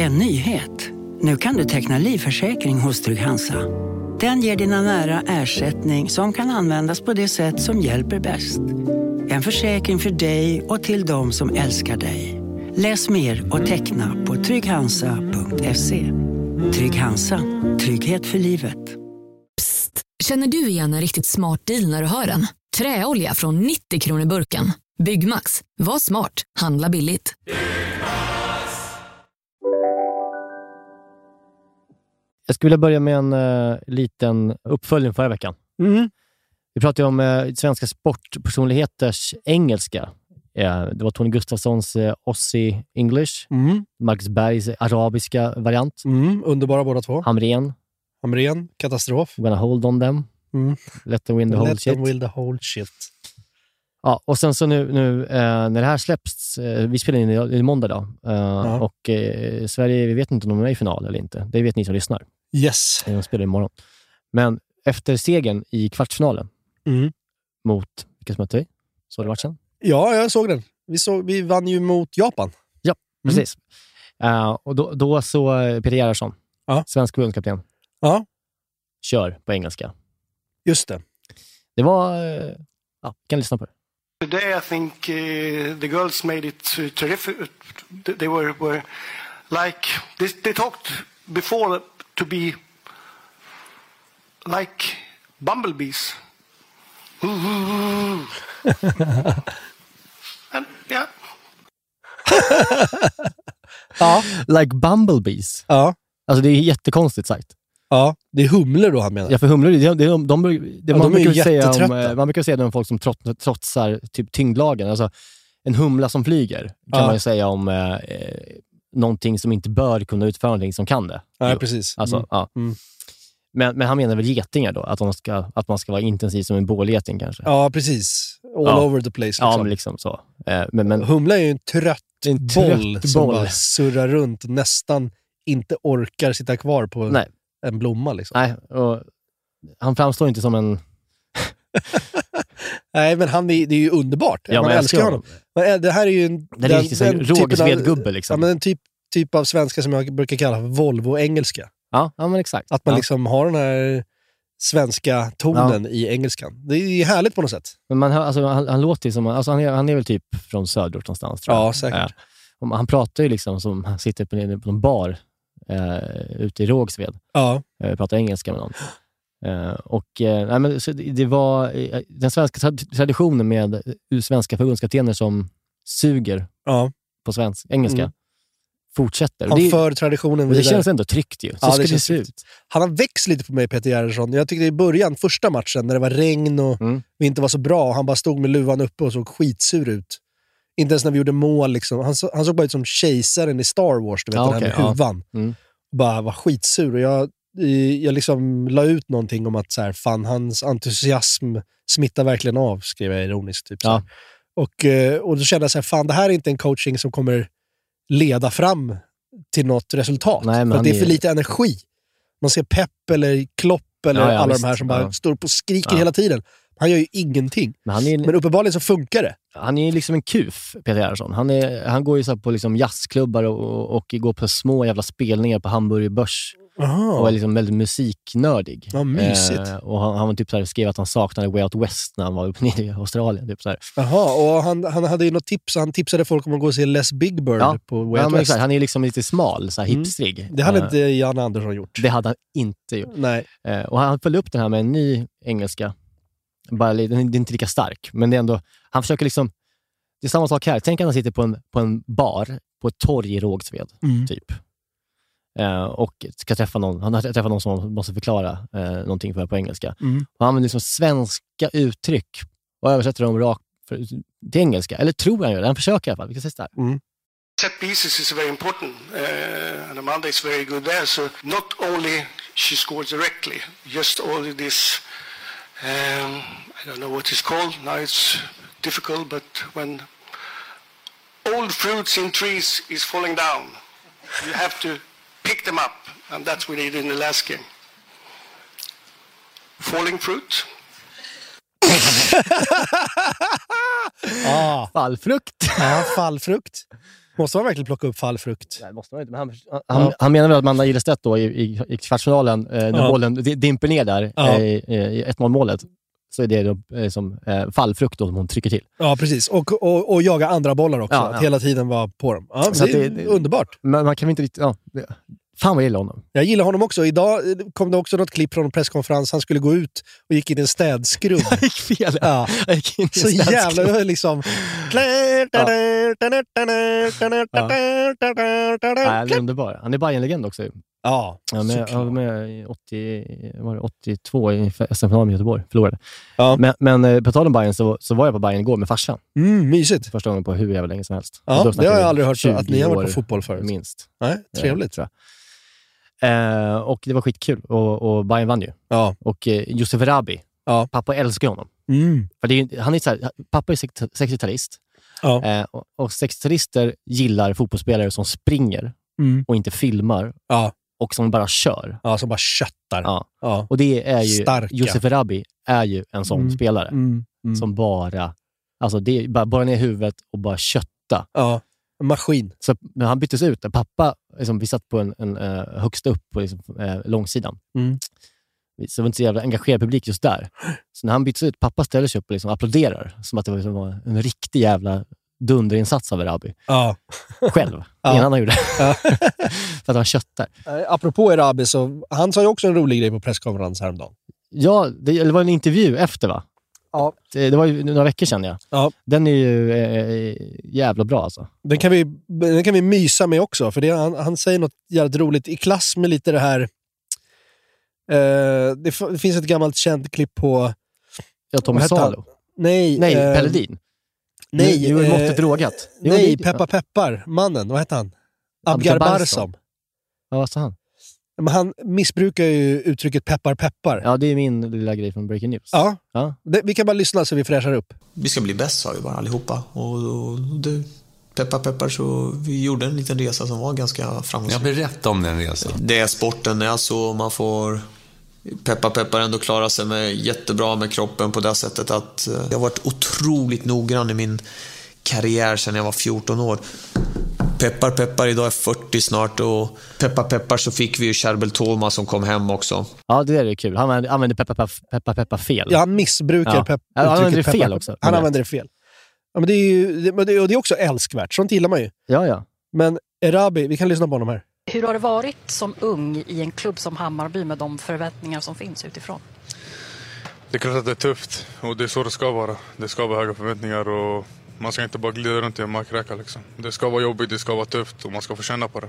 En nyhet. Nu kan du teckna livförsäkring hos Trygg-Hansa. Den ger dina nära ersättning som kan användas på det sätt som hjälper bäst. En försäkring för dig och till de som älskar dig. Läs mer och teckna på trygghansa.se. Trygg Hansa. Trygghet för livet. Psst! Känner du igen en riktigt smart deal när du hör den? Träolja från 90 kronor burken. Byggmax. Var smart. Handla billigt. Jag skulle vilja börja med en uh, liten uppföljning förra veckan. Mm. Vi pratade om uh, svenska sportpersonligheters engelska. Uh, det var Tony Gustafssons uh, Aussie English, Mm. Marcus Bergs arabiska variant, Mm. Underbara båda två. Hamrén, Hamrén, katastrof. Gonna hold on them, Mm. Let them win the whole Let shit. them will the whole shit. Ja, och sen så nu, nu eh, när det här släpps, eh, vi spelar in i, i måndag då, eh, och eh, Sverige, vi vet inte om de är med i final eller inte. Det vet ni som lyssnar. Yes. De spelar imorgon. Men efter segern i kvartsfinalen Mm. mot, vilka som mötte vi? Såg du matchen? Ja, jag såg den. Vi, såg, vi vann ju mot Japan. Ja, precis. Eh, och då, då så, eh, Peter Gerhardsson, Ja. svensk förbundskapten, Ja, kör på engelska. just det. Det var, eh, ja, kan lyssna på det. Today, I think uh, the girls made it uh, terrific. They were, were like they, they talked before to be like bumblebees. and yeah, Ja. Like bumblebees. Ja. Alltså det är jättekonstigt sagt. ja. Det är humlor då han menar. Ja, för humlor, de, de, de, de, det, Ja, man, de är brukar säga om, man brukar säga det om folk som trots, trotsar typ tyngdlagen. Alltså, en humla som flyger kan Ja. man ju säga om eh, någonting som inte bör kunna utföra någonting som kan det. Nej, Jo. precis. Alltså, Mm. ja. Mm. men, men han menar väl getingar då? Att, ska, att man ska vara intensiv som en bålgeting kanske? Ja, precis. All Ja. over the place. Liksom. Ja, men liksom så. Eh, men, men, Humla är ju en trött, En trött boll som boll. bara surrar runt och nästan inte orkar sitta kvar på Nej. en blomma. Liksom. nej, och, han framstår inte som en... Nej, men han är, det är ju underbart. Ja, Man älskar honom. Men äh, det här är ju en... Det är en riktig sån här typen av- Rågesvedgubbe liksom. Ja, men en typ, typ av svenska som jag brukar kalla för Volvo-engelska. Ja, ja men exakt. Att man ja. liksom har den här svenska tonen i engelskan. Det är härligt på något sätt. Men man, hör- alltså, han, han låter som... Alltså, han, är, han är väl typ från söderort någonstans, tror jag. Ja, säkert. Och Han pratar ju liksom som han sitter på, en- på en bar eh, ute i Rågsved. Ja. Eh, pratar engelska med någon. Eh, och, eh, nej, så det, var eh, den svenska tra- traditionen med svenska förbundskaptener som suger ja. på svensk, engelska Mm. fortsätter. Han det, för traditionen och det vidare. känns ändå tryggt ju. Så Ja, ska det det, se ut. Han har växt lite på mig, Peter Gerhardsson. Jag tyckte i början, första matchen, när det var regn och Mm. vi inte var så bra, han bara stod med luvan uppe och såg skitsur ut. Inte ens när vi gjorde mål. Liksom. Han, så, han såg bara ut som kejsaren i Star Wars, du vet, Ja, den här okej, med ja. huvan. Mm. Bara var skitsur. Och jag, jag liksom la ut någonting om att så här, fan, hans entusiasm smittar verkligen av, skrev jag ironiskt. Typ, här. och, eh, och då kände jag så här, fan det här är inte en coaching som kommer leda fram till något resultat. Nej, för det är är- för lite energi. Man ser Pep eller Klopp eller Ja, ja, alla visst. de här som bara Ja. står upp och skriker Ja. hela tiden. Han gör ju ingenting. Men är, Men uppenbarligen så funkar det. han är ju liksom en kuf, Peter Gerhardsson. Han, är, han går ju så på liksom jazzklubbar och, och går på små jävla spelningar på Hamburger Börs. Och är liksom väldigt musiknördig. Ja, mysigt. Eh, och han, han var typ så här, skrev att han saknade Way Out West när han var uppe nere i Australien. Typ så här. Jaha, och han, han hade ju något tips. Han tipsade folk om att gå och se Les Big Bird Ja. på Way Ja, Out West. exakt, han är liksom lite smal, så här Mm. hipstrig. Det hade Eh, inte Jan Andersson gjort. det hade han inte gjort. Nej. Eh, och han följde upp den här med en ny engelska. Bara, den är inte lika stark, men det är ändå... Han försöker liksom... Det är samma sak här. Tänk att han sitter på en, på en bar på ett torg i Rågsved, Mm. typ. Eh, och ska träffa någon, han har träffat någon som måste förklara eh, någonting för på engelska. Mm. Han använder liksom svenska uttryck och översätter dem rakt för, till engelska. Eller tror han gör det. Han försöker i alla fall. Vi kan se där. set pieces is very important, uh, and Amanda is very good there. So not only she scores directly, just all this. Um, I don't know what it's called now. It's difficult, but when old fruits in trees is falling down, you have to pick them up, and that's what we did in the last game. Falling fruit. Ah. Fallfrukt. Ja, fallfrukt. Måste man verkligen plocka upp fallfrukt? Nej, måste man inte. Men han, han, han menar väl att Manna Gillestedt då i, i, i kvartsfinalen, eh, när Ja. bollen di- dimper ner där Ja. eh, i, i 1-0 målet, så är det då, eh, som eh, fallfrukt då, som hon trycker till. Ja, precis. Och, och, och jaga andra bollar också. Ja, ja. hela tiden vara på dem. Ja, Så det, är det- underbart. Men man kan inte riktigt... Ja, det, fan vad jag gillar honom. Jag gillar honom också. Idag eh, kom det också något klipp från en presskonferens. Han skulle gå ut och gick in i en städskrubb. Jag gick fel. Ja. Jag gick in i Så jävla liksom... Nej, han är underbar. Han är Bayern-legend också. Ja, Ja, men, jag var med i 80, var det 82 i SM-finalen i Göteborg. Förlorade. Ja. Men, men eh, på tal om Bayern så, så var jag på Bayern igår med farsan. Mm, mysigt. Första gången på hur jävla länge som helst. Ja, det har jag aldrig hört, så 20 att ni har varit på fotboll förut. Minst. Nej, eh, trevligt. jag. Eh, och det var skitkul och, och Bayern vann ju. Ja. Och eh, Josef Rabi, Ja. pappa älskar honom. Mm. För är, han är så här, pappa är 60-talist Ja. eh, och, och 60-talister gillar fotbollsspelare som springer Mm. och inte filmar Ja. Och som bara kör. ja, som bara köttar. Ja. Ja. Och det är ju, Starka. Josef Rabi är ju en sån Mm. spelare Mm. Mm. som bara, alltså det bara, bara ner huvudet och bara kötta. Ja. En maskin. Så när han byttes ut, pappa, liksom, vi satt på en, en eh, högst upp på liksom, eh, långsidan. Mm. Så det var inte så jävla engagerad publik just där. Så när han byttes ut, pappa ställer sig upp och liksom applåderar. Som att det var, liksom, var en riktig jävla dunderinsats av Erabi. Ja. Själv. Ja. Ingen annan gjorde det. Ja. För att han köttar. Eh, Apropå Erabi, så han sa ju också en rolig grej på presskonferens häromdagen. Ja, det, det var en intervju efter va? Ja. Det, det var ju några veckor sedan ja. Ja. Den är ju eh, jävla bra alltså. Den kan vi, den kan vi mysa med också, för det, han, han säger något jävligt roligt i klass med lite det här... Eh, det, det finns ett gammalt känt klipp på... Ja, Tommy han? Salo. Nej, Nej, eh, Pelledin. Nej, Nu, nu är eh, måttet drogat. Jo, nej, det- Peppa Peppar, mannen. Vad hette han? Abgar Barsom. Ja, vad sa han? Men han missbrukar ju uttrycket peppar peppar. Ja, det är min lilla grej från Breaking News. Ja. Ja. Det, vi kan bara lyssna så vi fräschar upp. Vi ska bli bäst sa vi bara allihopa. Och, och det, peppar peppar så vi gjorde en liten resa som var ganska Jag framgångsrik. berätta om den resan. Det är sporten är så, man får peppar peppar ändå klara sig med, jättebra med kroppen på det sättet att eh, jag har varit otroligt noggrann i min karriär sedan jag var 14 år. Peppar peppar, idag är jag 40 snart och peppar peppar så fick vi ju Charbel Tolma som kom hem också. ja, det är kul. Han använder- använder peppa, peppa, peppa, peppa fel. Ja, han missbrukar Ja. pepp, Han använder det fel peppar- också. Han använder det fel. Ja, men det är ju, det, och det är också älskvärt. Sånt gillar man ju. ja. ja. Men Erabi, vi kan lyssna på honom här. Hur har det varit som ung i en klubb som Hammarby med de förväntningar som finns utifrån? Det är klart att det är tufft och det är så det ska vara. Det ska vara höga förväntningar och man ska inte bara glida runt i en markräka. Liksom. Det ska vara jobbigt, det ska vara tufft och man ska få känna på det.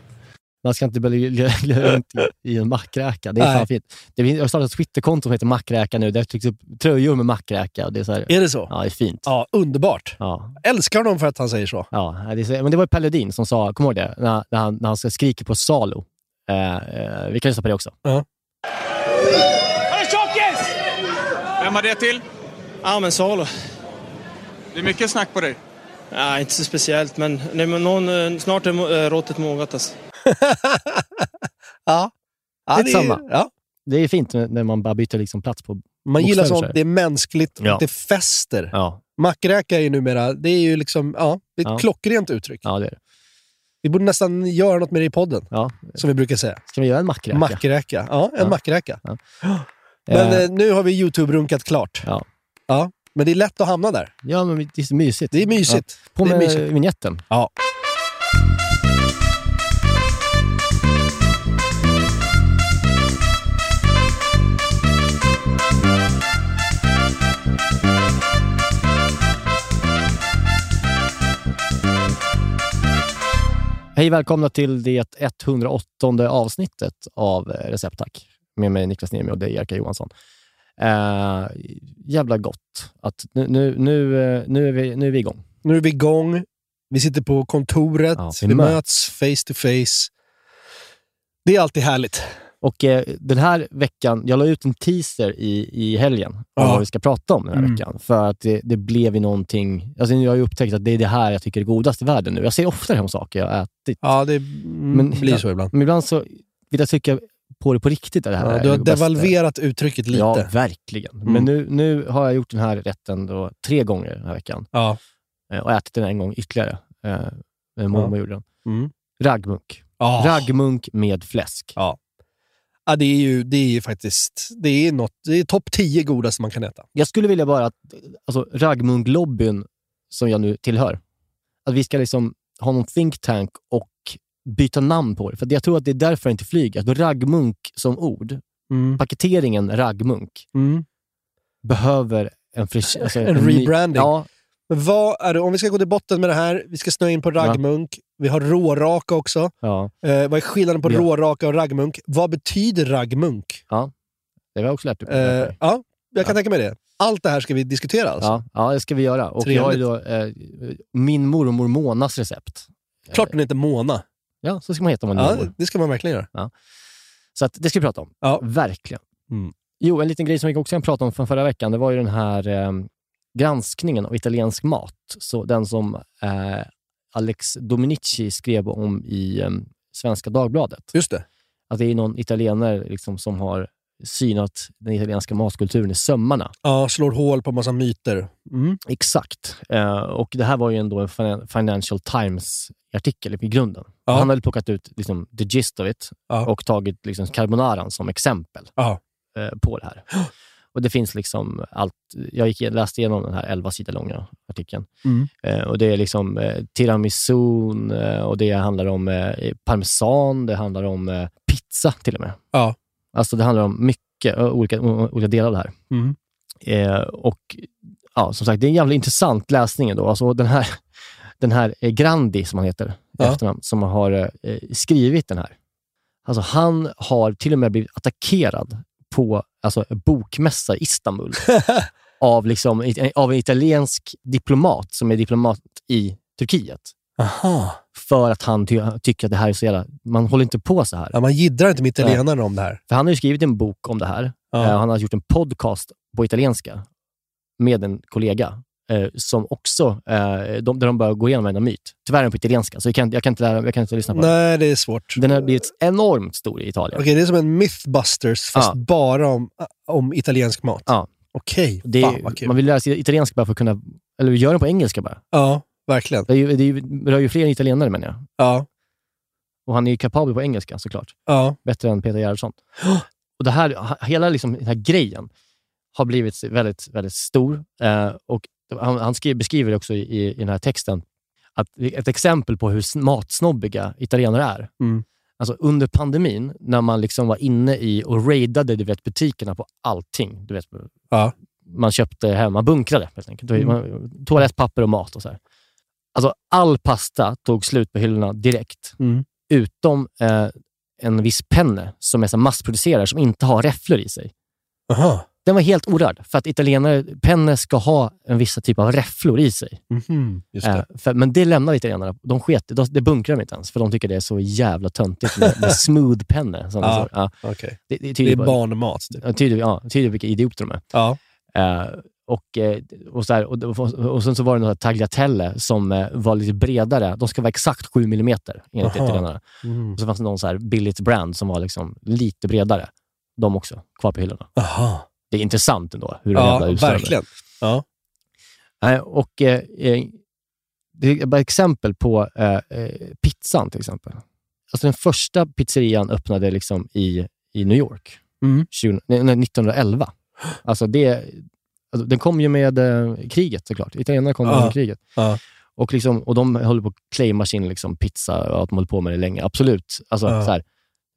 Man ska inte glida runt i, i en mackräka. Det är Nej. fan fint. Det finns, jag har startat ett Twitterkonto som heter Mackräka nu. Där trycks upp tröjor med mackräka. Och det är så här, Är det så? ja, det är fint. Ja, underbart. Ja. Älskar honom för att han säger så. Ja, det är så, men det var ju Pelledin som sa, kommer du ihåg det? När, när, han, när han skriker på Salo. Eh, eh, vi kan lyssna på det också. Vem var det till? Ja, men Salo. Det är mycket snack på dig. Ja, inte så speciellt, men nej, men någon, eh, snart är eh, råttet mogat. Alltså. Ja. ja det är- samma. Ja. Det är fint när man bara byter liksom plats på... Man gillar sånt. Det är mänskligt. Ja. Det fäster. Ja, Mackräka är ju numera, det är ju liksom, ja, det är ett klockrent uttryck. ja det är det. Vi borde nästan göra något med det i podden, Ja. som vi brukar säga. Ska vi göra en mackräka? Mackräka. Ja, en Ja. mackräka. Ja. Men Eh, eh, nu har vi YouTube-runkat klart. Ja. Ja, men det är lätt att hamna där. ja, men det är mysigt. Det är mysigt. På det är med mysigt. vignetten. Ja. Hej välkomna till det 108 avsnittet av eh, Receptack. Med mig Niklas Niemi och dig Jerka Johansson. Eh, jävla gott att nu, nu, nu, eh, nu, är vi, nu är vi igång. Nu är vi igång. Vi sitter på kontoret. Ja, vi möts face to face. Det är alltid härligt. Och eh, den här veckan, jag la ut en teaser i, i helgen om Ja. vad vi ska prata om den här Mm. veckan. För att det, det blev ju någonting... Alltså jag har ju upptäckt att det är det här jag tycker är godast i världen nu. Jag ser oftare hem saker jag har ätit. Ja, det mm, Men- blir så ibland. Men ibland så vill jag tycka på det på riktigt. Det här Ja, du har det bästa. devalverat uttrycket lite. Ja, verkligen. Mm. Men nu, nu har jag gjort den här rätten då tre gånger den här veckan Ja. eh, och ätit den en gång ytterligare. Eh, mormor gjorde den. Mm. Raggmunk. Ah. Raggmunk med fläsk. Ja. Ja, det är ju, det är ju faktiskt det är något, det är topp 10 godaste man kan äta. Jag skulle vilja bara att alltså, raggmunklobbyn som jag nu tillhör, att vi ska liksom ha någon think tank och byta namn på det. För jag tror att det är därför det inte flyger. Att raggmunk som ord, Mm. paketeringen raggmunk, Mm. behöver en, frisch, alltså, En ny- rebranding. Ja, Men vad är det, om vi ska gå till botten med det här, vi ska snöa in på raggmunk. Vi har råraka också. ja, Eh, vad är skillnaden på Ja. råraka och raggmunk? Vad betyder raggmunk? det har jag också lärt mig. Eh, ja, jag kan tänka mig det. Allt det här ska vi diskutera alltså. ja, ja, det ska vi göra. Och jag har då eh, min mormor Monas recept. Klart den heter Mona. Ja, så ska man heta om man Ja, mormor. det ska man verkligen göra. Så att, det ska vi prata om. Ja. Verkligen. Mm. Jo, en liten grej som vi också kan prata om från förra veckan, det var ju den här eh, granskningen av italiensk mat. Så den som eh, Alex Dominici skrev om i eh, Svenska Dagbladet. Just det. Att det är någon italienare liksom, som har synat den italienska matkulturen i sömmarna. Ja, slår hål på massa myter. Mm. Exakt. Eh, och Det här var ju ändå en Fin- Financial Times-artikel i grunden. Ja. Han hade plockat ut liksom, the gist of it Ja. och tagit liksom, carbonaran som exempel Ja. eh, på det här. Och Det finns liksom allt. Jag gick, läste igenom den här 11 sidor långa artikeln. Mm. Eh, och Det är liksom eh, tiramisu eh, och det handlar om eh, parmesan, det handlar om eh, pizza till och med. Ja. Alltså Det handlar om mycket eh, olika, olika delar av det här. Mm. Eh, och ja, som sagt, det är en jävla intressant läsning ändå. Alltså den här, den här Grandi, som han heter Ja. efternamn, som har skrivit den här. Alltså han har till och med blivit attackerad på alltså, bokmässa i Istanbul av, liksom, av en italiensk diplomat som är diplomat i Turkiet. Aha. För att han ty tycker att det här är så jävla... Man håller inte på så här. Ja, man jiddrar inte med italienarna om det här. För han har skrivit en bok om det här. Ja. Eh, han har gjort en podcast på italienska med en kollega eh, som också, eh, de, där de börjar gå igenom en myt. Tyvärr är den på italienska, så jag kan, jag kan, inte, lära, jag kan inte lyssna på den. Nej, det är svårt. Den har blivit enormt stor i Italien. Okej, det är som en Mythbusters, fast Ja. bara om, om italiensk mat. Ja. Okej, Det fan vad kul. man vill lära sig italienska bara för att kunna... Eller göra den på engelska bara. Ja, verkligen. Det, är ju, det, är ju, det rör ju fler italienare menar jag. Ja, Och han är ju kapabel på engelska såklart. ja. Bättre än Peter Gerhardsson. Och det här, hela liksom, den här grejen har blivit väldigt, väldigt stor. Eh, och han, han skrev, beskriver också i, i, den här texten att ett exempel på hur sn- matsnobbiga italienare är. Mm. Alltså under pandemin, när man liksom var inne i och raidade du vet, butikerna på allting. Du vet, Ja. Man köpte hem, man bunkrade helt enkelt. Mm. Toalettpapper och mat och så här. Alltså all pasta tog slut på hyllorna direkt. Mm. Utom eh, en viss penne som är så massproducerad, som inte har räfflor i sig. Aha. Den var helt orörd, för att italienare, penne ska ha en vissa typ av räfflor i sig. Mhm, Just det. Eh, för, men det lämnade italienarna. De sket de, Det bunkrar de inte ens, för de tycker det är så jävla töntigt med, med smooth penne. Som det Ja. ja, Okej. det, det Det är på- barnmat. Typ. Ja, tyder, ja, tyder vilka idioter de är. Ja. Eh, och, eh, och, så här, och, och, sen så var det några tagliatelle som var lite bredare. De ska vara exakt 7 mm enligt italienarna. Mm. Och så fanns det någon så här billigt brand som var liksom lite bredare. De också, kvar på hyllorna. Aha. Det är intressant ändå. Hur Ja, verkligen. Ja. Och, eh, eh, det är bara exempel på eh, eh, pizzan till exempel. Alltså den första pizzerian öppnade liksom i, i New York Mm. 20, nej, nej, 1911. Alltså det, alltså den kom ju med eh, kriget såklart. Italienarna kom Ja. med kriget. Ja. Och, liksom, och de håller på att claima sin liksom, pizza och att de håller på med det länge. Absolut. Alltså, Ja. så här,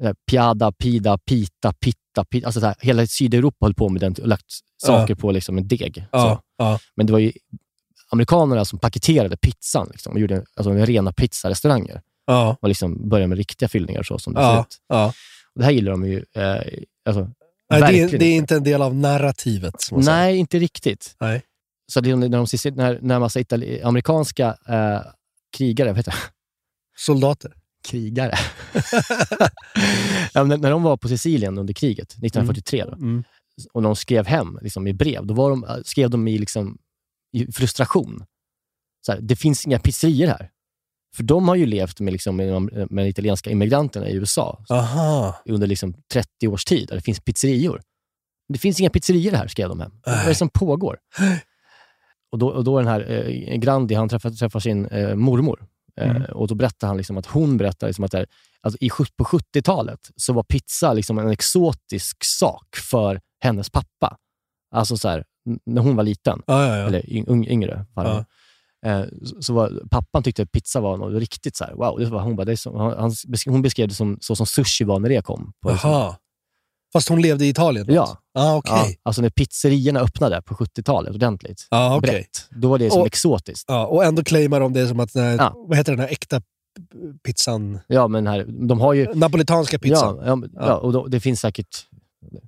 så här, piada, pida, pita, pitta, pita. Alltså, så här, hela Sydeuropa höll på med den och lagt saker på liksom, en deg. Så. Ja. Ja. Men det var ju amerikanerna som paketerade pizzan liksom, och gjorde alltså, rena pizzarestauranger. Ja. Och liksom började med riktiga fyllningar så som det ser Ja. ut. Ja. Och det här gillar de ju. Eh, alltså, Nej, det, är, det är inte en del av narrativet. Nej, inte riktigt. Nej. Så det, är när, de, när, när massa itali- amerikanska eh, krigare, vad heter det? Soldater. Krigare. ja, när de var på Sicilien under kriget, 1943, då, Mm. och de skrev hem liksom, i brev, då var de, eh, skrev de i, liksom, i frustration. Så här, det finns inga pizzerior här. För de har ju levt med, liksom, med, de- med italienska immigranterna i USA Aha. under liksom 30 års tid, där det finns pizzerior. Det finns inga pizzerior här, skrev de hem. Vad är det som pågår? Och då, och då den här eh, Grandi, han träffar, träffar sin eh, mormor Eh, Mm. och då berättar han liksom att hon berättar liksom att här, alltså i, på 70-talet så var pizza liksom en exotisk sak för hennes pappa. Alltså så här, när hon var liten, Ja, ja, ja. eller yng, yngre. farmor. Eh, så, så var, pappan tyckte att pizza var något riktigt så här, wow. Det var, hon, bara, det som, han, hon beskrev det som, så som sushi var när det kom. På, liksom- Jaha. Fast hon levde i Italien? då? Ja. Ah, okej. Ja, alltså när pizzerierna öppnade på 70-talet ordentligt, Ja, okej. brett, då var det som Och- exotiskt. Ja, och ändå claimar de det som att, den här, Ja. vad heter den här äkta pizzan? Ja, men här, de har ju... Napolitanska pizzan. Ja, ja, Ja. och då, det finns säkert...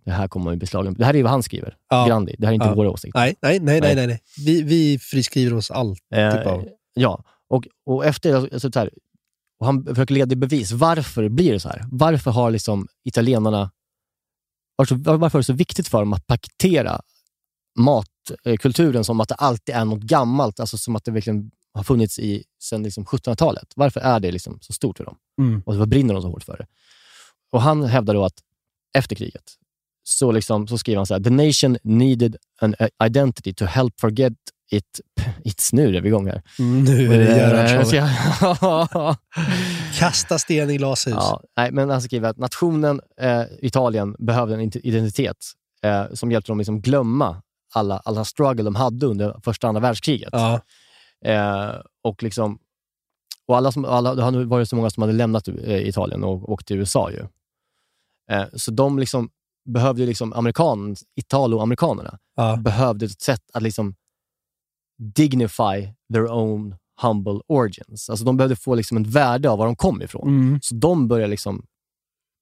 Det här kommer man ju beslagen Det här är vad han skriver. Grandi. Det här är inte våra åsikter. Nej, nej, nej, nej. Nej. nej, nej. Vi, vi friskriver oss allt. Eh, Typ av. Ja, och, och efter... Alltså, så här, och han försöker leda i bevis. Varför blir det så här? Varför har liksom italienarna... Varför, varför är det så viktigt för dem att paketera matkulturen som att det alltid är något gammalt, alltså som att det verkligen har funnits i sedan liksom 1700-talet. Varför är det liksom så stort för dem? Mm. Och vad brinner de så hårt för det? Och han hävdar då att efter kriget så, liksom, så skriver han så här, the nation needed an identity to help forget it. It's nu är vi igång här. Mm, nu är det Eh, Gerhardsson. så- Kasta sten i glashus. Ja, nej, men han skriver att nationen eh, Italien behövde en identitet eh, som hjälpte dem liksom glömma alla, alla struggle de hade under första och andra världskriget. Ja. Eh, och liksom, och alla som, alla, det hade varit så många som hade lämnat eh, Italien och åkt till USA. Ju. Eh, så de liksom behövde liksom amerikan, italo-amerikanerna Ja. behövde ett sätt att liksom dignify their own humble origins. Alltså de behövde få liksom ett värde av var de kom ifrån. Mm. Så de började liksom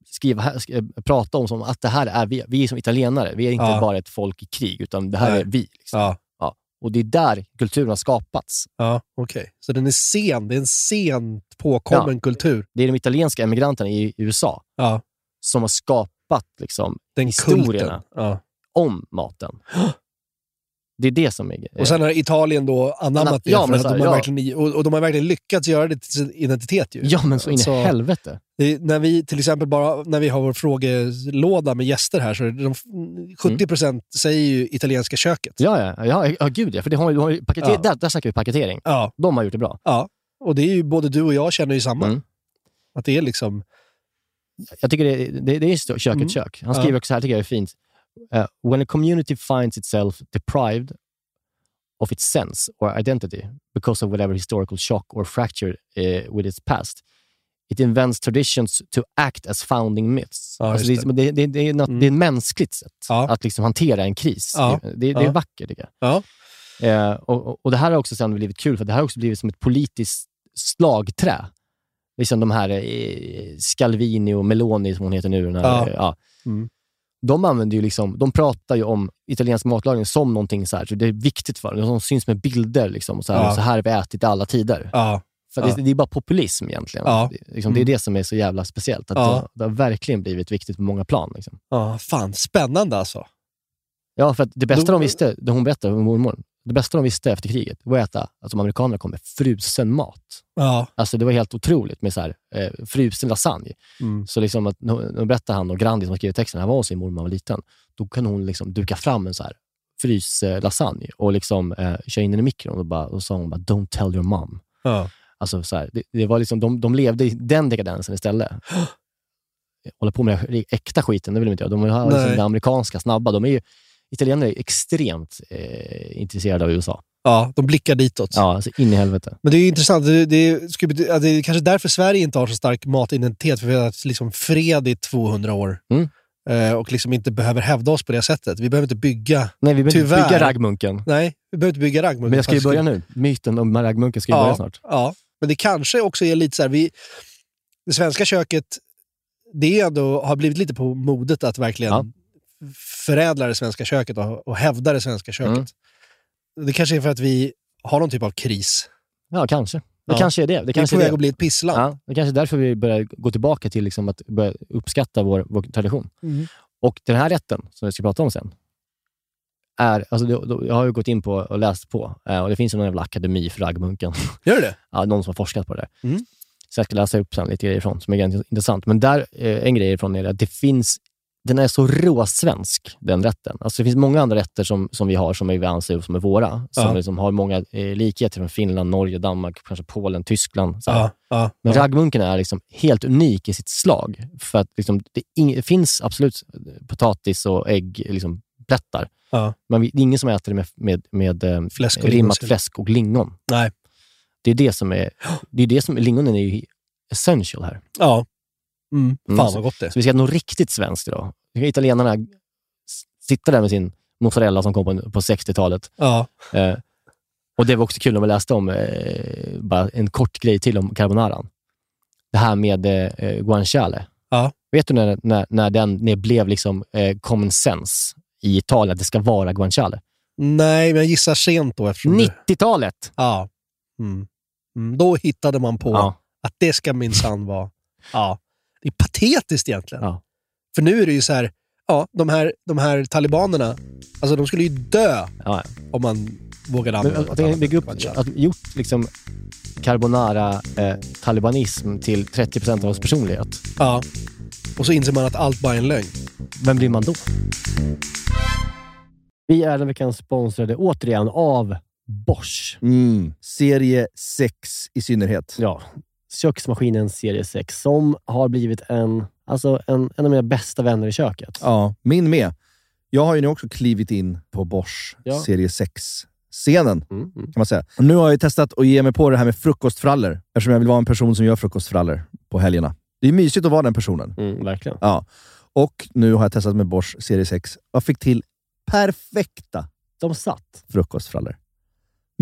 skriva, här- sk- prata om som att det här är vi. Vi är som italienare. Vi är inte Ja. bara ett folk i krig, utan det här Nej. är vi. Liksom. Ja. Ja. Och det är där kulturen har skapats. Ja, okej. Så den är sen. Det är en sent påkommen kultur. Det är de italienska emigranterna i USA Ja. som har skapat liksom, Den historierna. Ja. om maten. Det är det som är... Och sen har Italien då anammat det, Ja, för att så de har ja. verkligen, och, och de har verkligen lyckats göra det till sin identitet. Ju. Ja, men så in i Så- helvete. Det är, när vi till exempel bara när vi har vår frågelåda med gäster här, så är det de, 70% säger ju italienska köket. Ja, ja, ja, ja gud ja. För det har, har paketer- Ja. där, där snackar vi paketering. Ja. De har gjort det bra. ja. Och det är ju både du och jag känner ju samma. Mm. Att det är liksom... Jag tycker det, det, det är köket Mm. kök. Han Ja. skriver också här, tycker jag är fint. Uh, when a community finds itself deprived of its sense or identity because of whatever historical shock or fracture uh, with its past, it invents traditions to act as founding myths. Ja, alltså det, det, det, det, är något, Mm. det är ett mänskligt sätt Ja. att liksom hantera en kris. Ja. Det, det, är vackert, tycker jag. Ja. Eh, och, och- Det här har också sen blivit kul, för det här har också blivit som ett politiskt slagträ. Liksom de här eh, Scalvini och Meloni, som hon heter nu. Den här, Ja. eh, ja. Mm. De, använder ju liksom, de pratar ju om italiensk matlagning som någonting så här, så det är viktigt för dem. De syns med bilder. Liksom, och så, här, Ja. så här har vi ätit i alla tider. Ja. För Ja. det, det är bara populism egentligen. Ja. Det, liksom, det är Mm. det som är så jävla speciellt. Att Ja. det, det har verkligen blivit viktigt på många plan. Liksom. ja, fan spännande alltså. Ja, för det bästa Då- de visste, det hon berättade mormor, det bästa de visste efter kriget var att äta, de amerikanerna kom med frusen mat. Ja. Alltså det var helt otroligt med så här, eh, frusen lasagne. Mm. Så liksom att, nu berättar han och Grandi som skrev texten, han var hos sin mormor när han var liten. Då kunde hon liksom duka fram en så här frys eh, lasagne och liksom, eh, köra in den i mikron och, bara, och sa hon bara “Don't tell your mom”. Ja. Alltså så här, det, det var liksom, de, de levde i den dekadensen istället. Hålla på med den äkta skiten, det vill de inte göra. De har liksom Nej. det amerikanska, snabba. De är ju, italienare är extremt eh, intresserade av USA. ja, de blickar ditåt. Ja, alltså in i helvete. Men det är ju intressant. Det, det, ja, det är kanske därför Sverige inte har så stark matidentitet, för vi har haft liksom fred i 200 år. Mm. Eh, och liksom inte behöver hävda oss på det sättet. Vi behöver inte bygga... Nej, vi behöver inte Tyvärr. bygga raggmunken. Nej, vi behöver inte bygga raggmunk. Men jag ska ju Fast börja nu. Myten om raggmunken ska ju ja, börja snart. Ja, men det kanske också är lite så här, vi, det svenska köket, det ändå, har blivit lite på modet att verkligen Ja. Förädla det svenska köket och, och hävda det svenska köket. Mm. Det kanske är för att vi har någon typ av kris. Ja, kanske. Det Ja. kanske är det. Det Vi är kanske på väg att bli ett pissland. Ja, det kanske är därför vi börjar gå tillbaka till liksom att börja uppskatta vår, vår tradition. Mm. Och den här rätten, som vi ska prata om sen, är, alltså jag har ju gått in på och läst på, eh, och det finns någon jävla akademi för raggmunken. Gör det? ja, någon som har forskat på det. Mm. Så jag ska läsa upp sen lite grejer ifrån, som är ganska intressant. Men där, eh, en grej ifrån är att det finns den är så råsvensk, den rätten. Alltså det finns många andra rätter som, som vi har, som vi anser som är våra, som Ja. liksom har många eh, likheter från Finland, Norge, Danmark, kanske Polen, Tyskland. Så. Ja, ja, Men raggmunken är liksom helt unik i sitt slag. För att liksom, det, det finns absolut potatis och ägg, liksom, plättar. Men det är ingen som äter det med, med, med eh, Fläsk lingonsylt. fläsk och lingon. Nej. Det är det som är... Det är det som, lingonen är ju essential här. Ja. Mm. Mm, Fan vad gott det är. Så vi ska ha något riktigt svenskt idag. Italienarna s- sitta där med sin mozzarella som kom på, på 60-talet. Ja. Eh, och det var också kul när vi läste om, eh, bara en kort grej till om carbonaran. Det här med eh, guanciale. Ja. Vet du när, när, när den när blev liksom, eh, common sense i Italien att det ska vara guanciale? Nej, men jag gissar sent då eftersom du... 90-talet! Ja. Mm. Mm. Då hittade man på Ja. att det ska minsann vara... Ja. Det är patetiskt egentligen. Ja. För nu är det ju så här, ja, de här, de här talibanerna, alltså de skulle ju dö Ja. om man vågade Men använda att, att bygga upp, att gjort liksom carbonara eh, talibanism till 30% av oss personlighet. Ja. Och så inser man att allt bara är en lögn. Vem blir man då? Vi är den veckan sponsrade återigen av Bosch. Mm. Serie 6 i synnerhet. Ja, köksmaskinen serie 6 som har blivit en, alltså en, en av mina bästa vänner i köket. Ja, min med. Jag har ju nu också klivit in på Bosch Ja. serie 6-scenen, Mm, mm. kan man säga. Nu har jag testat att ge mig på det här med frukostfrallor, eftersom jag vill vara en person som gör frukostfrallor på helgerna. Det är mysigt att vara den personen. Mm, verkligen. Ja. Och nu har jag testat med Bosch serie 6 och fick till perfekta De satt. frukostfrallor.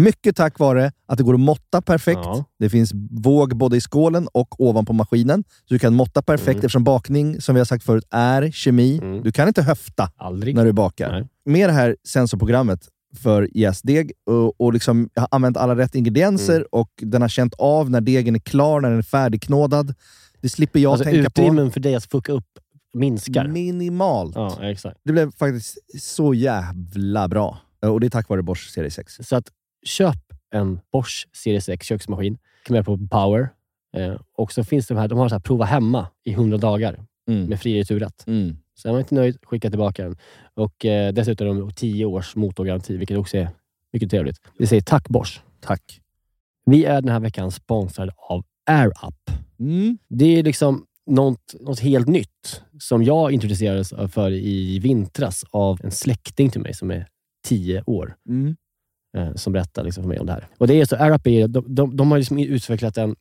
Mycket tack vare att det går att måtta perfekt. Ja. Det finns våg både i skålen och ovanpå maskinen. Så du kan måtta perfekt Mm. eftersom bakning, som vi har sagt förut, är kemi. Mm. Du kan inte höfta Aldrig. när du bakar. Nej. Med det här sensorprogrammet för jästdeg och, och liksom, jag har använt alla rätt ingredienser Mm. och den har känt av när degen är klar, när den är färdigknådad. Det slipper jag Alltså tänka på. utrymmen för dig att fucka upp minskar. Minimalt. Ja, exakt. Det blev faktiskt så jävla bra. Och det är tack vare Bosch serie 6. Så att köp en Bosch serie 6 köksmaskin. Kan med på Power. Eh, och så finns de här, de har så här prova hemma i 100 dagar Mm. med fri returrätt. Mm. Så är man inte nöjd, skicka tillbaka den. Och eh, dessutom har de 10 års motorgaranti, vilket också är mycket trevligt. Vi säger tack Bosch. Tack. Vi är den här veckan sponsrade av AirUp. Mm. Det är liksom något, något helt nytt som jag introducerades för i vintras av en släkting till mig som är 10 år. Mm. Eh, som berättar liksom för mig om det här. Och det är så, är, de, de, de har liksom utvecklat en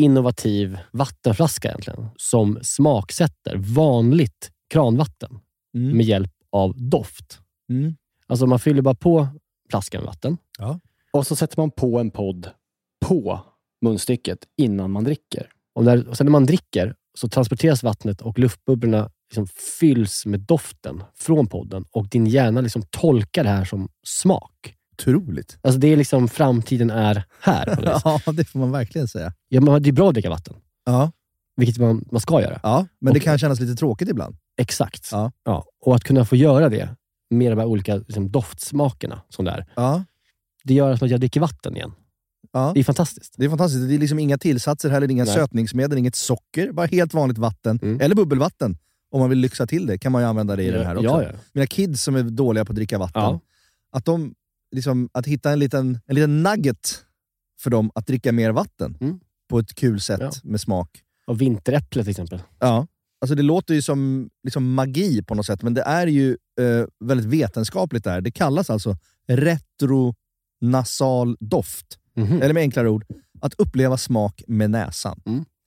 innovativ vattenflaska egentligen, som smaksätter vanligt kranvatten Mm. med hjälp av doft. Mm. Alltså man fyller bara på flaskan med vatten Ja. och så sätter man på en podd på munstycket innan man dricker. Och, när, och sen när man dricker så transporteras vattnet och luftbubblorna liksom fylls med doften från podden och din hjärna liksom tolkar det här som smak. Otroligt. Alltså det är liksom framtiden är här. Ja, det får man verkligen säga. Ja, men det är bra att dricka vatten, Ja, vilket man, man ska göra. ja men det Och- kan kännas lite tråkigt ibland. Exakt. Ja. Ja. Och att kunna få göra det med de här olika liksom, doftsmakerna som det är. Ja, Det gör att jag dricker vatten igen. ja. Det är fantastiskt. Det är fantastiskt. Det är liksom inga tillsatser heller, inga Nej. sötningsmedel, inget socker. Bara helt vanligt vatten. Mm. Eller bubbelvatten. Om man vill lyxa till det kan man ju använda det i den här också. Ja, ja. Mina kids som är dåliga på att dricka vatten, Ja. att, de, liksom, att hitta en liten, en liten nugget för dem att dricka mer vatten Mm. på ett kul sätt Ja. med smak. Och vinteräpple till exempel. Ja. Alltså det låter ju som liksom magi på något sätt, men det är ju eh, väldigt vetenskapligt där. Det kallas alltså retronasal doft. Mhm. Eller med enklare ord, att uppleva smak med näsan.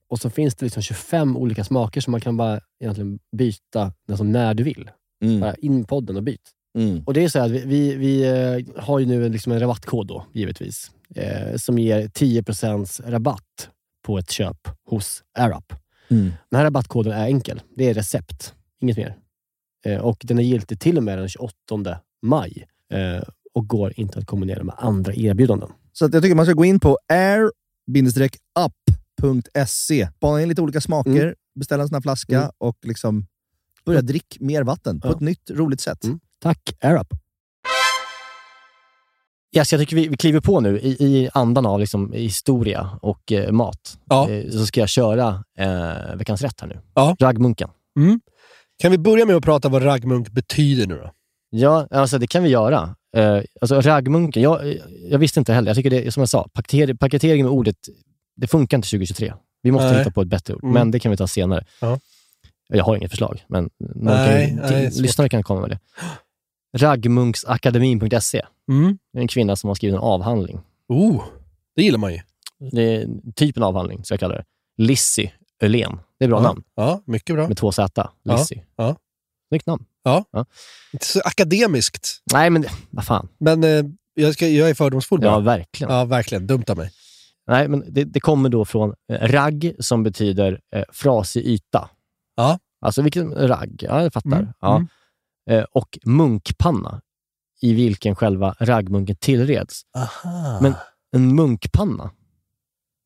Och så finns det liksom 25 olika smaker som man kan bara egentligen byta alltså när du vill. Mm. Bara in podden och byt. Mm. Och det är så här, att vi, vi, eh, har ju nu en, liksom en rabattkod då, givetvis. Eh, som ger 10% rabatt på ett köp hos AirUp. Mm. Den här rabattkoden är enkel. Det är recept, inget mer. Eh, och den är giltig till och med den 28 maj. Eh, och går inte att kombinera med andra erbjudanden. Så jag tycker man ska gå in på air-up.se, spana in lite olika smaker, Mm. beställa en sån här flaska Mm. och liksom börja dricka mer vatten på Ja. ett nytt, roligt sätt. Mm. Tack AirUp! Yes, jag tycker vi, vi kliver på nu i, i andan av liksom, historia och eh, mat. Ja. Eh, så ska jag köra eh, veckans rätt här nu. Ja. Raggmunken. Mm. Kan vi börja med att prata vad raggmunk betyder nu då? Ja, alltså det kan vi göra. Eh, alltså raggmunken, jag, jag visste inte heller. Jag tycker det, som jag sa, paketering, paketering med ordet, det funkar inte 2023. Vi måste Nej. hitta på ett bättre ord, Mm. men det kan vi ta senare. Ja. Jag har inget förslag, men Nej, kan, nej, lyssnare kan komma med det. Raggmunksakademin.se. Mm. Det är en kvinna som har skrivit en avhandling. Oh, det gillar man ju. Det är typ en avhandling, så jag kallar det. Lissy Öhlén. Det är bra Ja. namn. Ja, mycket bra. Med två Z. Lissy. Ja. Snyggt namn. Ja. Ja. Inte så akademiskt. Nej, men vad fan. Men eh, jag, ska, jag är fördomsfull bara. Ja, verkligen. Ja, verkligen. Dumt av mig. Nej, men det, det kommer då från eh, ragg som betyder eh, frasig yta. Ja. Alltså vilken ragg? Ja, jag fattar. Mm, Ja. mm. Eh, och munkpanna, i vilken själva raggmunken tillreds. Aha. Men en munkpanna?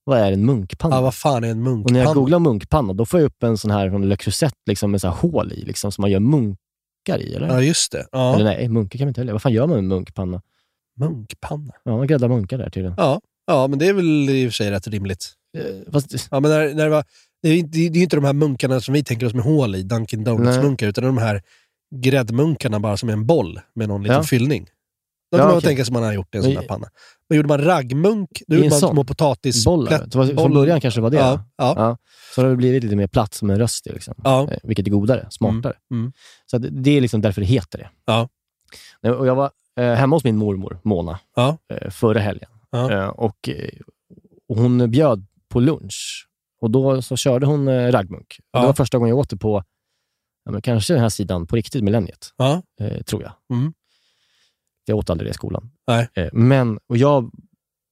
Vad är en munkpanna? Ja, vad fan är en munkpanna? och när jag googlar munkpanna, då får jag upp en sån här från Le Creuset liksom, med så här hål i, liksom, som man gör munkar i, eller? Ja, just det. Ja. Eller nej, munkar kan man inte heller. Vad fan gör man med en munkpanna? Munkpanna. Ja, man gräddar munkar där tydligen. Ja. ja, men det är väl i och för sig rätt rimligt. Eh, Fast, Ja, men när, när det, var, det, är, inte- det är ju inte de här munkarna som vi tänker oss med hål i, Dunkin Donuts-munkar, utan de här gräddmunkarna bara som en boll med någon liten Ja. fyllning. Då Ja, kan man okej. tänka sig att man har gjort en sån där panna. Men gjorde man raggmunk, då I gjorde man små potatis... bollar. plätt- Det var, från början kanske det var det. Ja, ja. Ja. Så har det blivit lite mer platt som en röst i, liksom. Ja. Eh, vilket är godare, smartare. Mm, mm. Så det är liksom därför det heter det. Ja. Nej, Och jag var eh, hemma hos min mormor, Mona, Ja. eh, förra helgen. Ja. Eh, och, eh, och hon bjöd på lunch. Och då så körde hon eh, raggmunk. Ja. Det var första gången jag åt det på ja, men kanske den här sidan på riktigt, millenniet. Ja. Eh, tror jag. Mm. Jag åt aldrig det i skolan. Nej. Eh, men, och jag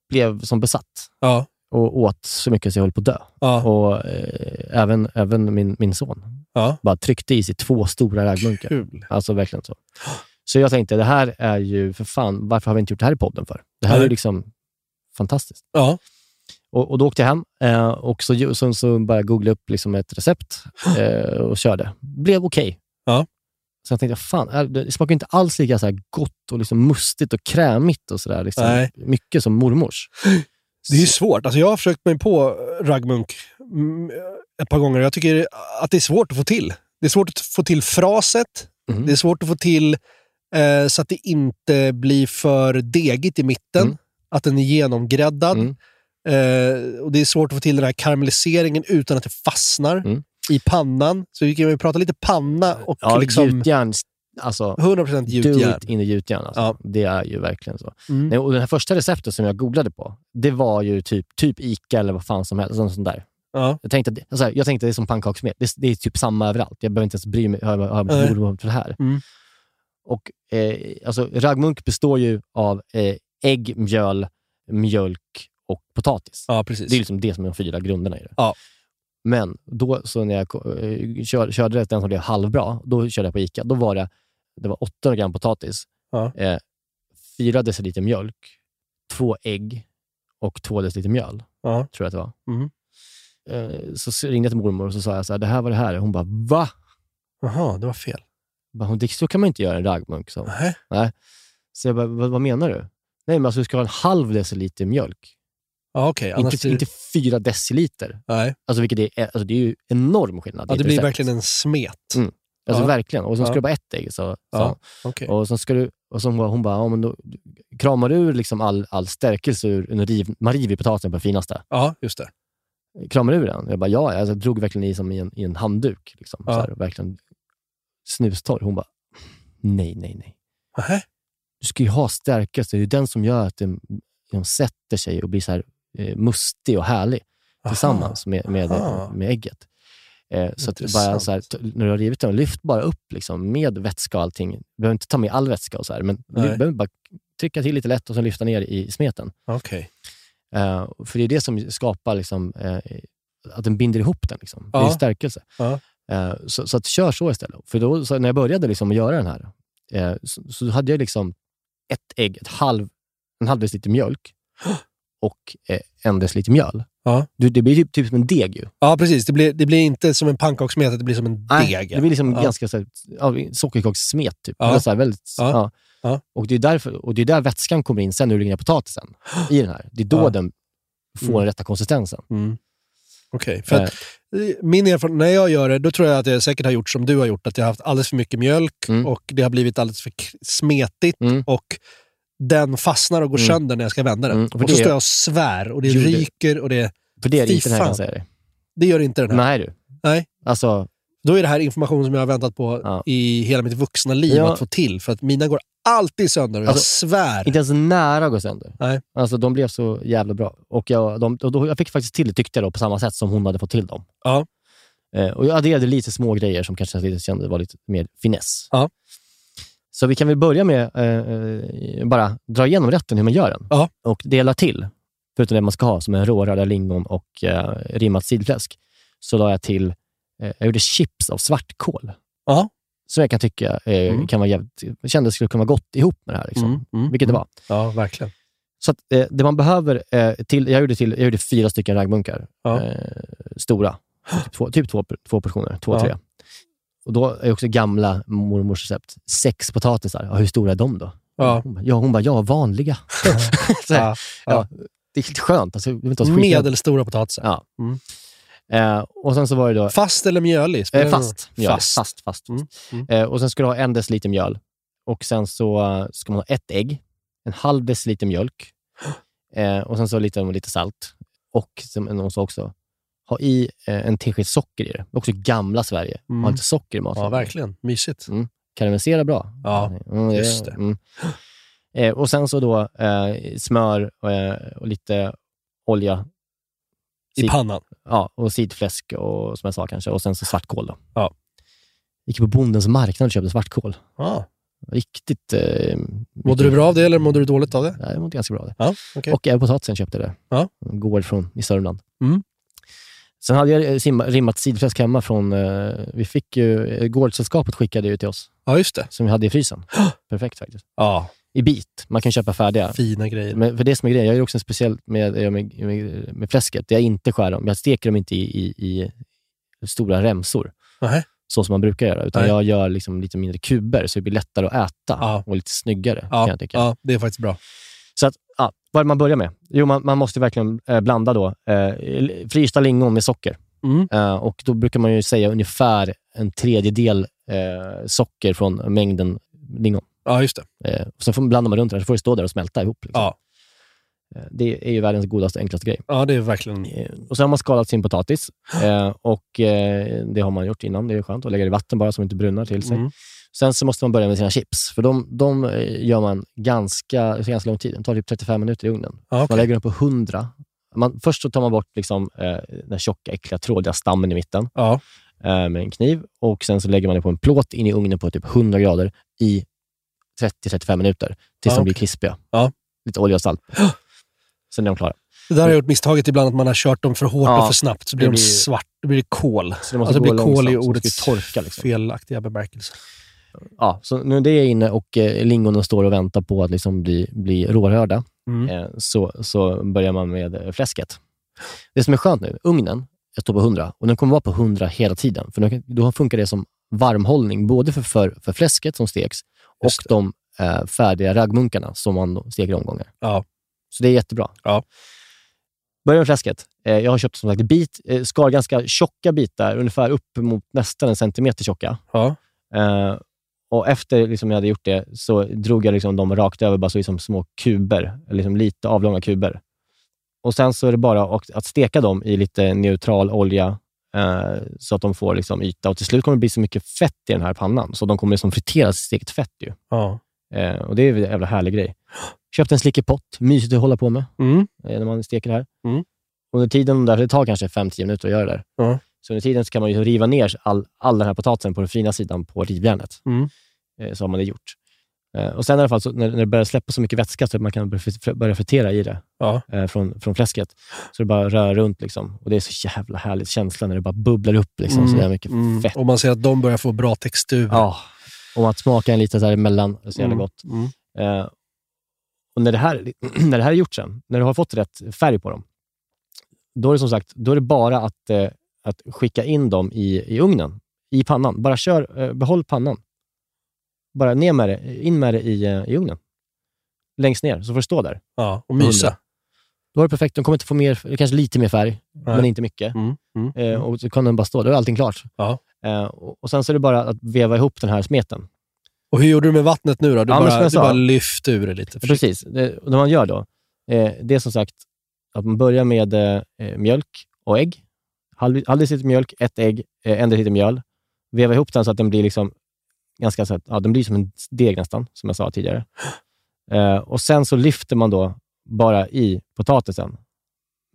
blev som besatt Ja. och åt så mycket så jag höll på att dö. Ja. Och eh, även, även min, min son Ja. bara tryckte i sig två stora raggmunkar. Kul. Alltså verkligen så. Så jag tänkte, det här är ju för fan, varför har vi inte gjort det här i podden för? Det här Nej. är liksom fantastiskt. Ja. Och, och då åkte jag hem eh, och så, så, så började jag googla upp liksom ett recept eh, och körde. Blev okej. Ja. Så jag tänkte, fan, det smakar inte alls lika så gott och liksom mustigt och krämigt och sådär. Liksom, Nej. mycket som mormors. Det är ju svårt. Alltså jag har försökt mig på raggmunk mm, ett par gånger. Jag tycker att det är svårt att få till. Det är svårt att få till fraset. Mhm. Det är svårt att få till eh, så att det inte blir för degigt i mitten. Mm. Att den är genomgräddad. Mm. Eh, och Det är svårt att få till den här karamelliseringen utan att det fastnar Mm. i pannan. Så vi kan ju prata lite panna och Ja, liksom gjutjärn, alltså 100% do gjutjärn. it in the gjutjärn. Alltså. Ja. Det är ju verkligen så. Mm. Nej, och den här första receptet som jag googlade på, det var ju typ, typ Ica eller vad fan som helst. Sånt, sånt där. Ja. Jag tänkte, att alltså, jag tänkte att det är som pannkakssmet. Det, det är typ samma överallt. Jag behöver inte ens bry mig hör, för det här. Mm. Och, eh, alltså, raggmunk består ju av eh, ägg, mjöl, mjölk och potatis. ja, precis. Det är liksom det som är de fyra grunderna i det. Ja. Men då, så när jag eh, kör, körde den som blev halvbra, då körde jag på Ica. Då var det, det var 800 gram potatis, Ja. eh, 4 deciliter mjölk, två ägg och 2 deciliter mjöl, Ja. tror jag att det var. Mhm. Eh, så ringde jag till mormor och så sa jag så här, det här var det här. Hon bara, va? Jaha, det var fel. "Hon, så kan man inte göra en raggmunk. Så. Nej. Nej. Så jag bara, vad, vad menar du? Nej, men alltså du ska ha en halv deciliter mjölk. Okej. Annars Inte, blir- inte fyra deciliter. Nej. Alltså, vilket är, alltså, det är ju enorm skillnad. Ja, det blir recept. verkligen en smet. Mm. Alltså Ja. verkligen. Och sen ska Ja. du bara ett ägg. Så, Ja, så. okej. Och sen ska du, och så hon bara, ja, men då, kramar du liksom all, all stärkelse ur en riv, man river ju potatisen på det finaste. Ja, just det. Kramar du ur den? Jag bara ja, alltså, jag drog verkligen i som i en, i en handduk. Liksom, Ja. så här, verkligen snustorr. Hon bara nej, nej, nej. Nähä. Du ska ju ha stärkelse. Det är den som gör att den liksom, sätter sig och blir så här eh, mustig och härlig Aha. tillsammans med, med, Aha. med ägget. Eh, så att bara så här, när du har rivit den, lyft bara upp liksom, med vätska och allting. Du behöver inte ta med all vätska och så här, men du behöver bara trycka till lite lätt och sen lyfta ner i smeten. Okej. Eh, för det är det som skapar liksom, eh, att den binder ihop den. Liksom. Det är Ja. stärkelse. Ja. Eh, så, så att kör så istället. För då, när jag började liksom att göra den här, eh, så, så hade jag liksom ett ägg, ett halv, en halv deciliter mjölk och eh, en deciliter mjöl. Ja. Du, det blir typ, typ som en deg ju. Ja, precis. Det blir, det blir inte som en pannkakssmet, det blir som en Nej, deg. Det blir liksom ja. ganska så här, sockerkakssmet. Typ. Ja. Så här, väldigt, Ja. ja. Och, det är därför, och det är där vätskan kommer in sen när du lägger ner potatisen i den här. Det är då den får Mm. den rätta konsistensen. Mm. Okej, att Eh, Min erfarenhet, när jag gör det, då tror jag att jag säkert har gjort som du har gjort. Att jag har haft alldeles för mycket mjölk Mm. och det har blivit alldeles för smetigt. Mm. Och den fastnar och går Mm. sönder när jag ska vända den. Mm, och så det- står jag och svär och det ryker och det... För det är det inte den här kan säga dig. Det gör inte den här. Nej du. Nej. Alltså, Då är det här information som jag har väntat på Ja. i hela mitt vuxna liv Ja. att få till. För att mina går alltid sönder och jag Alltså, svär. inte ens nära att gå sönder. Nej. Alltså de blev så jävla bra. Och jag, de, och då, jag fick faktiskt till det, tyckte jag då, på samma sätt som hon hade fått till dem. Ja. Eh, och jag adderade lite små grejer som kanske jag kände var lite mer finess. Ja. Så vi kan väl börja med eh, eh, bara dra igenom rätten hur man gör den. Ja. Och dela till, förutom det man ska ha, som är rårörda lingon och eh, rimmat sidfläsk, så la jag till, eh, jag gjorde chips av svartkål. Ja. Som jag kan tycka eh, Mm. kan vara jävligt, jag kände skulle kunna vara gott ihop med det här. Liksom. Mm, mm, Vilket det mm. var. Ja, verkligen. Så att, eh, det man behöver, eh, till, jag, gjorde till, jag gjorde fyra stycken raggmunkar. Ja. Eh, stora. Typ, två, typ två, två portioner, två, Ja. tre. Och då är också gamla mormors recept. Sex potatisar. Ja, hur stora är de då? Ja. Hon bara, ja, hon bara, ja vanliga. Ja, ja. Det är skönt. Alltså, Medelstora potatisar. Ja. Mm. Eh, och sen så var det då... Fast eller mjölig? Eh, fast. Mjöl. Fast. Fast. fast, Mm, mm. Eh, och sen ska du ha en deciliter mjöl. Och sen så eh, ska man ha ett ägg, en halv deciliter mjölk eh, och sen så lite, lite salt. Och som någon sa också, ha i eh, en tesked socker i det. Också gamla Sverige. Mm. Ha lite socker i maten. Ja, verkligen. Mysigt. Karamellisera bra. Ja, Mm, just det. Mm. Eh, och sen så då eh, smör eh, och lite olja. I Sid- pannan. Ja, och sidfläsk och som jag sa kanske. Och sen så svartkål. Då. Ja. Gick på bondens marknad och köpte svartkål. Ja. Riktigt... Eh, Mådde du bra av det eller mådde du dåligt av det? Ja, jag mådde ganska bra av det. Ja, okej. Och även potatisen köpte det. Ja. Gård från, i Sörmland. Mm. Sen hade jag eh, simma, rimmat sidfläsk hemma från... Eh, vi fick ju... eh, Gårdssällskapet skickade ju till oss. Ja, just det. Som vi hade i frysen. Perfekt faktiskt. Ja, I bit. Man kan köpa färdiga. fina grejer. Men för det som är grejen, jag gör också en speciell med, med, med, med fläsket. Jag inte skär dem. Jag steker dem inte i, i, i stora remsor, Nej. så som man brukar göra. Utan Nej. jag gör liksom lite mindre kuber, så det blir lättare att äta Ja. och lite snyggare. kan Ja, jag tycka. ja, det är faktiskt bra. Så att, ja, vad är det man börjar med? Jo, man, man måste verkligen eh, blanda då eh, frysta lingon med socker. Mm. Eh, och Då brukar man ju säga ungefär en tredjedel eh, socker från mängden lingon. Ja, just det. Eh, och sen får man blanda man runt det så får det stå där och smälta ihop. Liksom. Ja. Eh, Det är ju världens godaste, enklaste grej. Ja, det är verkligen... Eh, Och sen har man skalat sin potatis. Och Det har man gjort innan. Det är skönt att lägga det i vatten bara så de inte brunnar till sig. Mm. Sen så måste man börja med sina chips. För de, de eh, gör man ganska, det ganska lång tid. De tar typ 35 minuter i ugnen. Ja, Man okej. lägger dem på 100. Man, först så tar man bort liksom, eh, den tjocka, äckliga, trådiga stammen i mitten Ja. eh, med en kniv. Och Sen så lägger man det på en plåt in i ugnen på typ 100 grader i 30-35 minuter tills Ja, de blir okej. krispiga. Lite olja och salt. Sen är de klara. Det där har jag gjort misstaget ibland, att man har kört dem för hårt Ja, och för snabbt. Så blir det de svart. Då blir det kol. Så det måste Alltså, det gå blir kol i ordets det torka, liksom. felaktiga bemärkelse. Ja, så nu är det inne och eh, lingonen står och väntar på att liksom bli, bli rårörda. Mm. Eh, så, så börjar man med eh, fläsket. Det som är skönt nu, ugnen jag står på 100 och den kommer vara på 100 hela tiden. För då, då funkar det som varmhållning, både för, för, för fläsket som steks och de eh, färdiga raggmunkarna som man steker i omgångar. Ja. Så det är jättebra. Ja. Börja med fläsket. Eh, jag har köpt som sagt bit, eh, skar ganska tjocka bitar, ungefär upp mot nästan en centimeter tjocka. Ja. Och efter liksom jag hade gjort det så drog jag liksom dem rakt över, bara så liksom små kuber, liksom lite avlånga kuber. Och Sen så är det bara att, steka dem i lite neutral olja eh, så att de får liksom yta. Och Till slut kommer det bli så mycket fett i den här pannan, så de kommer liksom friteras i stekt fett. Ju. Ja. Eh, och Det är en jävla härlig grej. Köpte en slickepott, mysigt att hålla på med Mm. eh, när man steker det här. Mm. Under tiden, där, det tar kanske 5-10 minuter att göra det där. Ja. Så under tiden så kan man ju riva ner all, all den här potatisen på den fina sidan på rivjärnet. Mm. Eh, så har man det gjort. Eh, och Sen i alla fall, så när, när det börjar släppa så mycket vätska så att man kan börja fri- börja fritera i det Ja. eh, från, från fläsket. Så det bara rör runt. Liksom. Och Det är så jävla härligt känsla när det bara bubblar upp liksom, så där mycket Mm. fett. Och man ser att de börjar få bra textur. Ja. Och att smaka en lite så här emellan. Det är så jävla Mm. gott. Mm. Eh, och när det, här, när det här är gjort sen, när du har fått rätt färg på dem, då är det som sagt då är det bara att, eh, att skicka in dem i, i ugnen, i pannan. Bara kör, eh, behåll pannan. Bara ner med det, in med det i, eh, i ugnen. Längst ner, så får det stå där. Ja, och mysa. Då är det perfekt. De kommer inte få mer, kanske lite mer färg, men inte mycket. Mm. Mm. Eh, och så kan den bara stå. Då är allting klart. Ja. Eh, och, sen så är det bara att veva ihop den här smeten. Och hur gjorde du med vattnet nu då? Du Ja, bara, du bara lyfte ur det lite. Precis. Det, och det man gör då, eh, det är som sagt att man börjar med eh, mjölk och ägg. Halv, halv deciliter mjölk, ett ägg, eh, en deciliter mjöl. Veva ihop den så att den blir liksom ganska så att, ja, den blir som en deg nästan, som jag sa tidigare. Eh, och sen så lyfter man då bara i potatisen.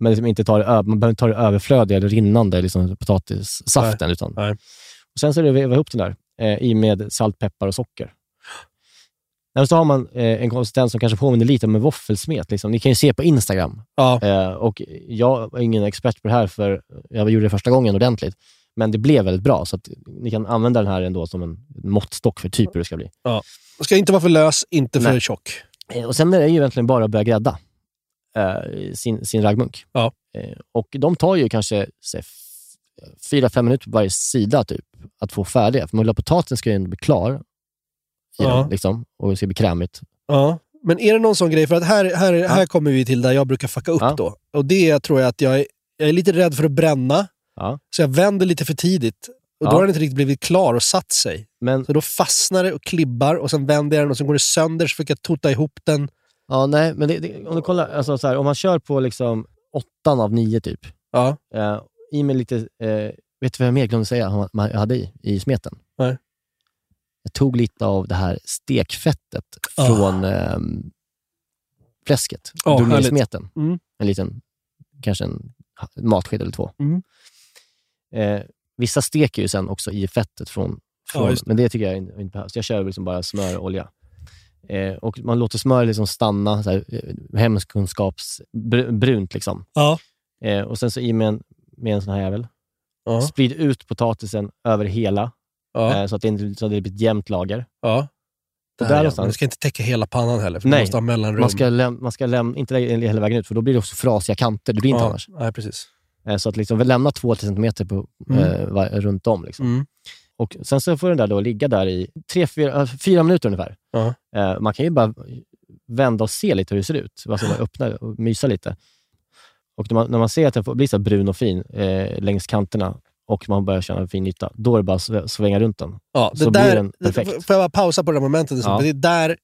Men liksom inte tar det, man behöver inte ta det överflödiga eller rinnande liksom potatissaften. Utan. Nej. Och sen så är det att veva ihop den där eh, i med salt, peppar och socker. Nej, så har man eh, en konsistens som kanske påminner lite om en våffelsmet. Liksom. Ni kan ju se på Instagram. Ja. Eh, och jag är ingen expert på det här, för jag gjorde det första gången ordentligt. Men det blev väldigt bra, så ni kan använda den här ändå som en måttstock för typ hur det ska bli. Ja. Det ska inte vara för lös, inte för Nej. tjock. Eh, Och Sen är det ju egentligen bara att börja grädda eh, sin, sin raggmunk. Ja. Eh, och de tar ju kanske f- fyra, fem minuter på varje sida typ, att få färdiga. För man potatisen ska ju ändå bli klar i Ja. den, liksom, och det ska bli krämigt. Ja. Men är det någon sån grej? För att här, här, här kommer vi till där jag brukar fucka upp Ja. då. Och det tror jag att jag är, jag är lite rädd för att bränna. Ja. Så jag vänder lite för tidigt. Och då Ja. har den inte riktigt blivit klar och satt sig. Men, Så då fastnar det och klibbar och sen vänder jag den och sen går det sönder så fick jag tota ihop den. ja, nej, men det, det, om du kollar, alltså, så här, om man kör på liksom åttan av nio typ, Ja. eh, i med lite, eh, vet du vad jag mer glömde säga man, man hade i, i smeten? Nej. Jag tog lite av det här stekfettet Ah. från ehm, fläsket. Ja, drog ner smeten. Mm. En liten, kanske en matsked eller två. Mm. Eh, vissa steker ju sen också i fettet från, Ja, från det. men det tycker jag inte inte behövs. Jag kör liksom bara smör och olja. Eh, och man låter smöret liksom stanna, så här, eh, hemkunskapsbrunt. Liksom. Ja. Eh, och sen så i med en, med en sån här jävel. Ja. Sprid ut potatisen över hela, Ja. eh, så att det inte så att det blir ett jämnt lager. ja. Där, där ja. Men ska inte täcka hela pannan heller, för Nej, du måste ha mellanrum. Man ska, läm- man ska läm- inte lägga hela vägen ut, för då blir det också frasiga kanter. Det blir inte ja. annars. Nej, precis. Eh, så att liksom, vi lämnar 2-3 centimeter på, Mm. eh, runt om. Liksom. Mm. Och sen så får den där då ligga där i 3-4 minuter ungefär. Ja. Eh, man kan ju bara vända och se lite hur det ser ut. Alltså bara öppna och mysa lite. Och när man, när man ser att den får bli så brun och fin eh, längs kanterna och man börjar känna en fin nytta, då är det bara att sv- svänga runt den. Ja, det så blir där, den perfekt. Får jag bara pausa på det här momentet? Ja. För det där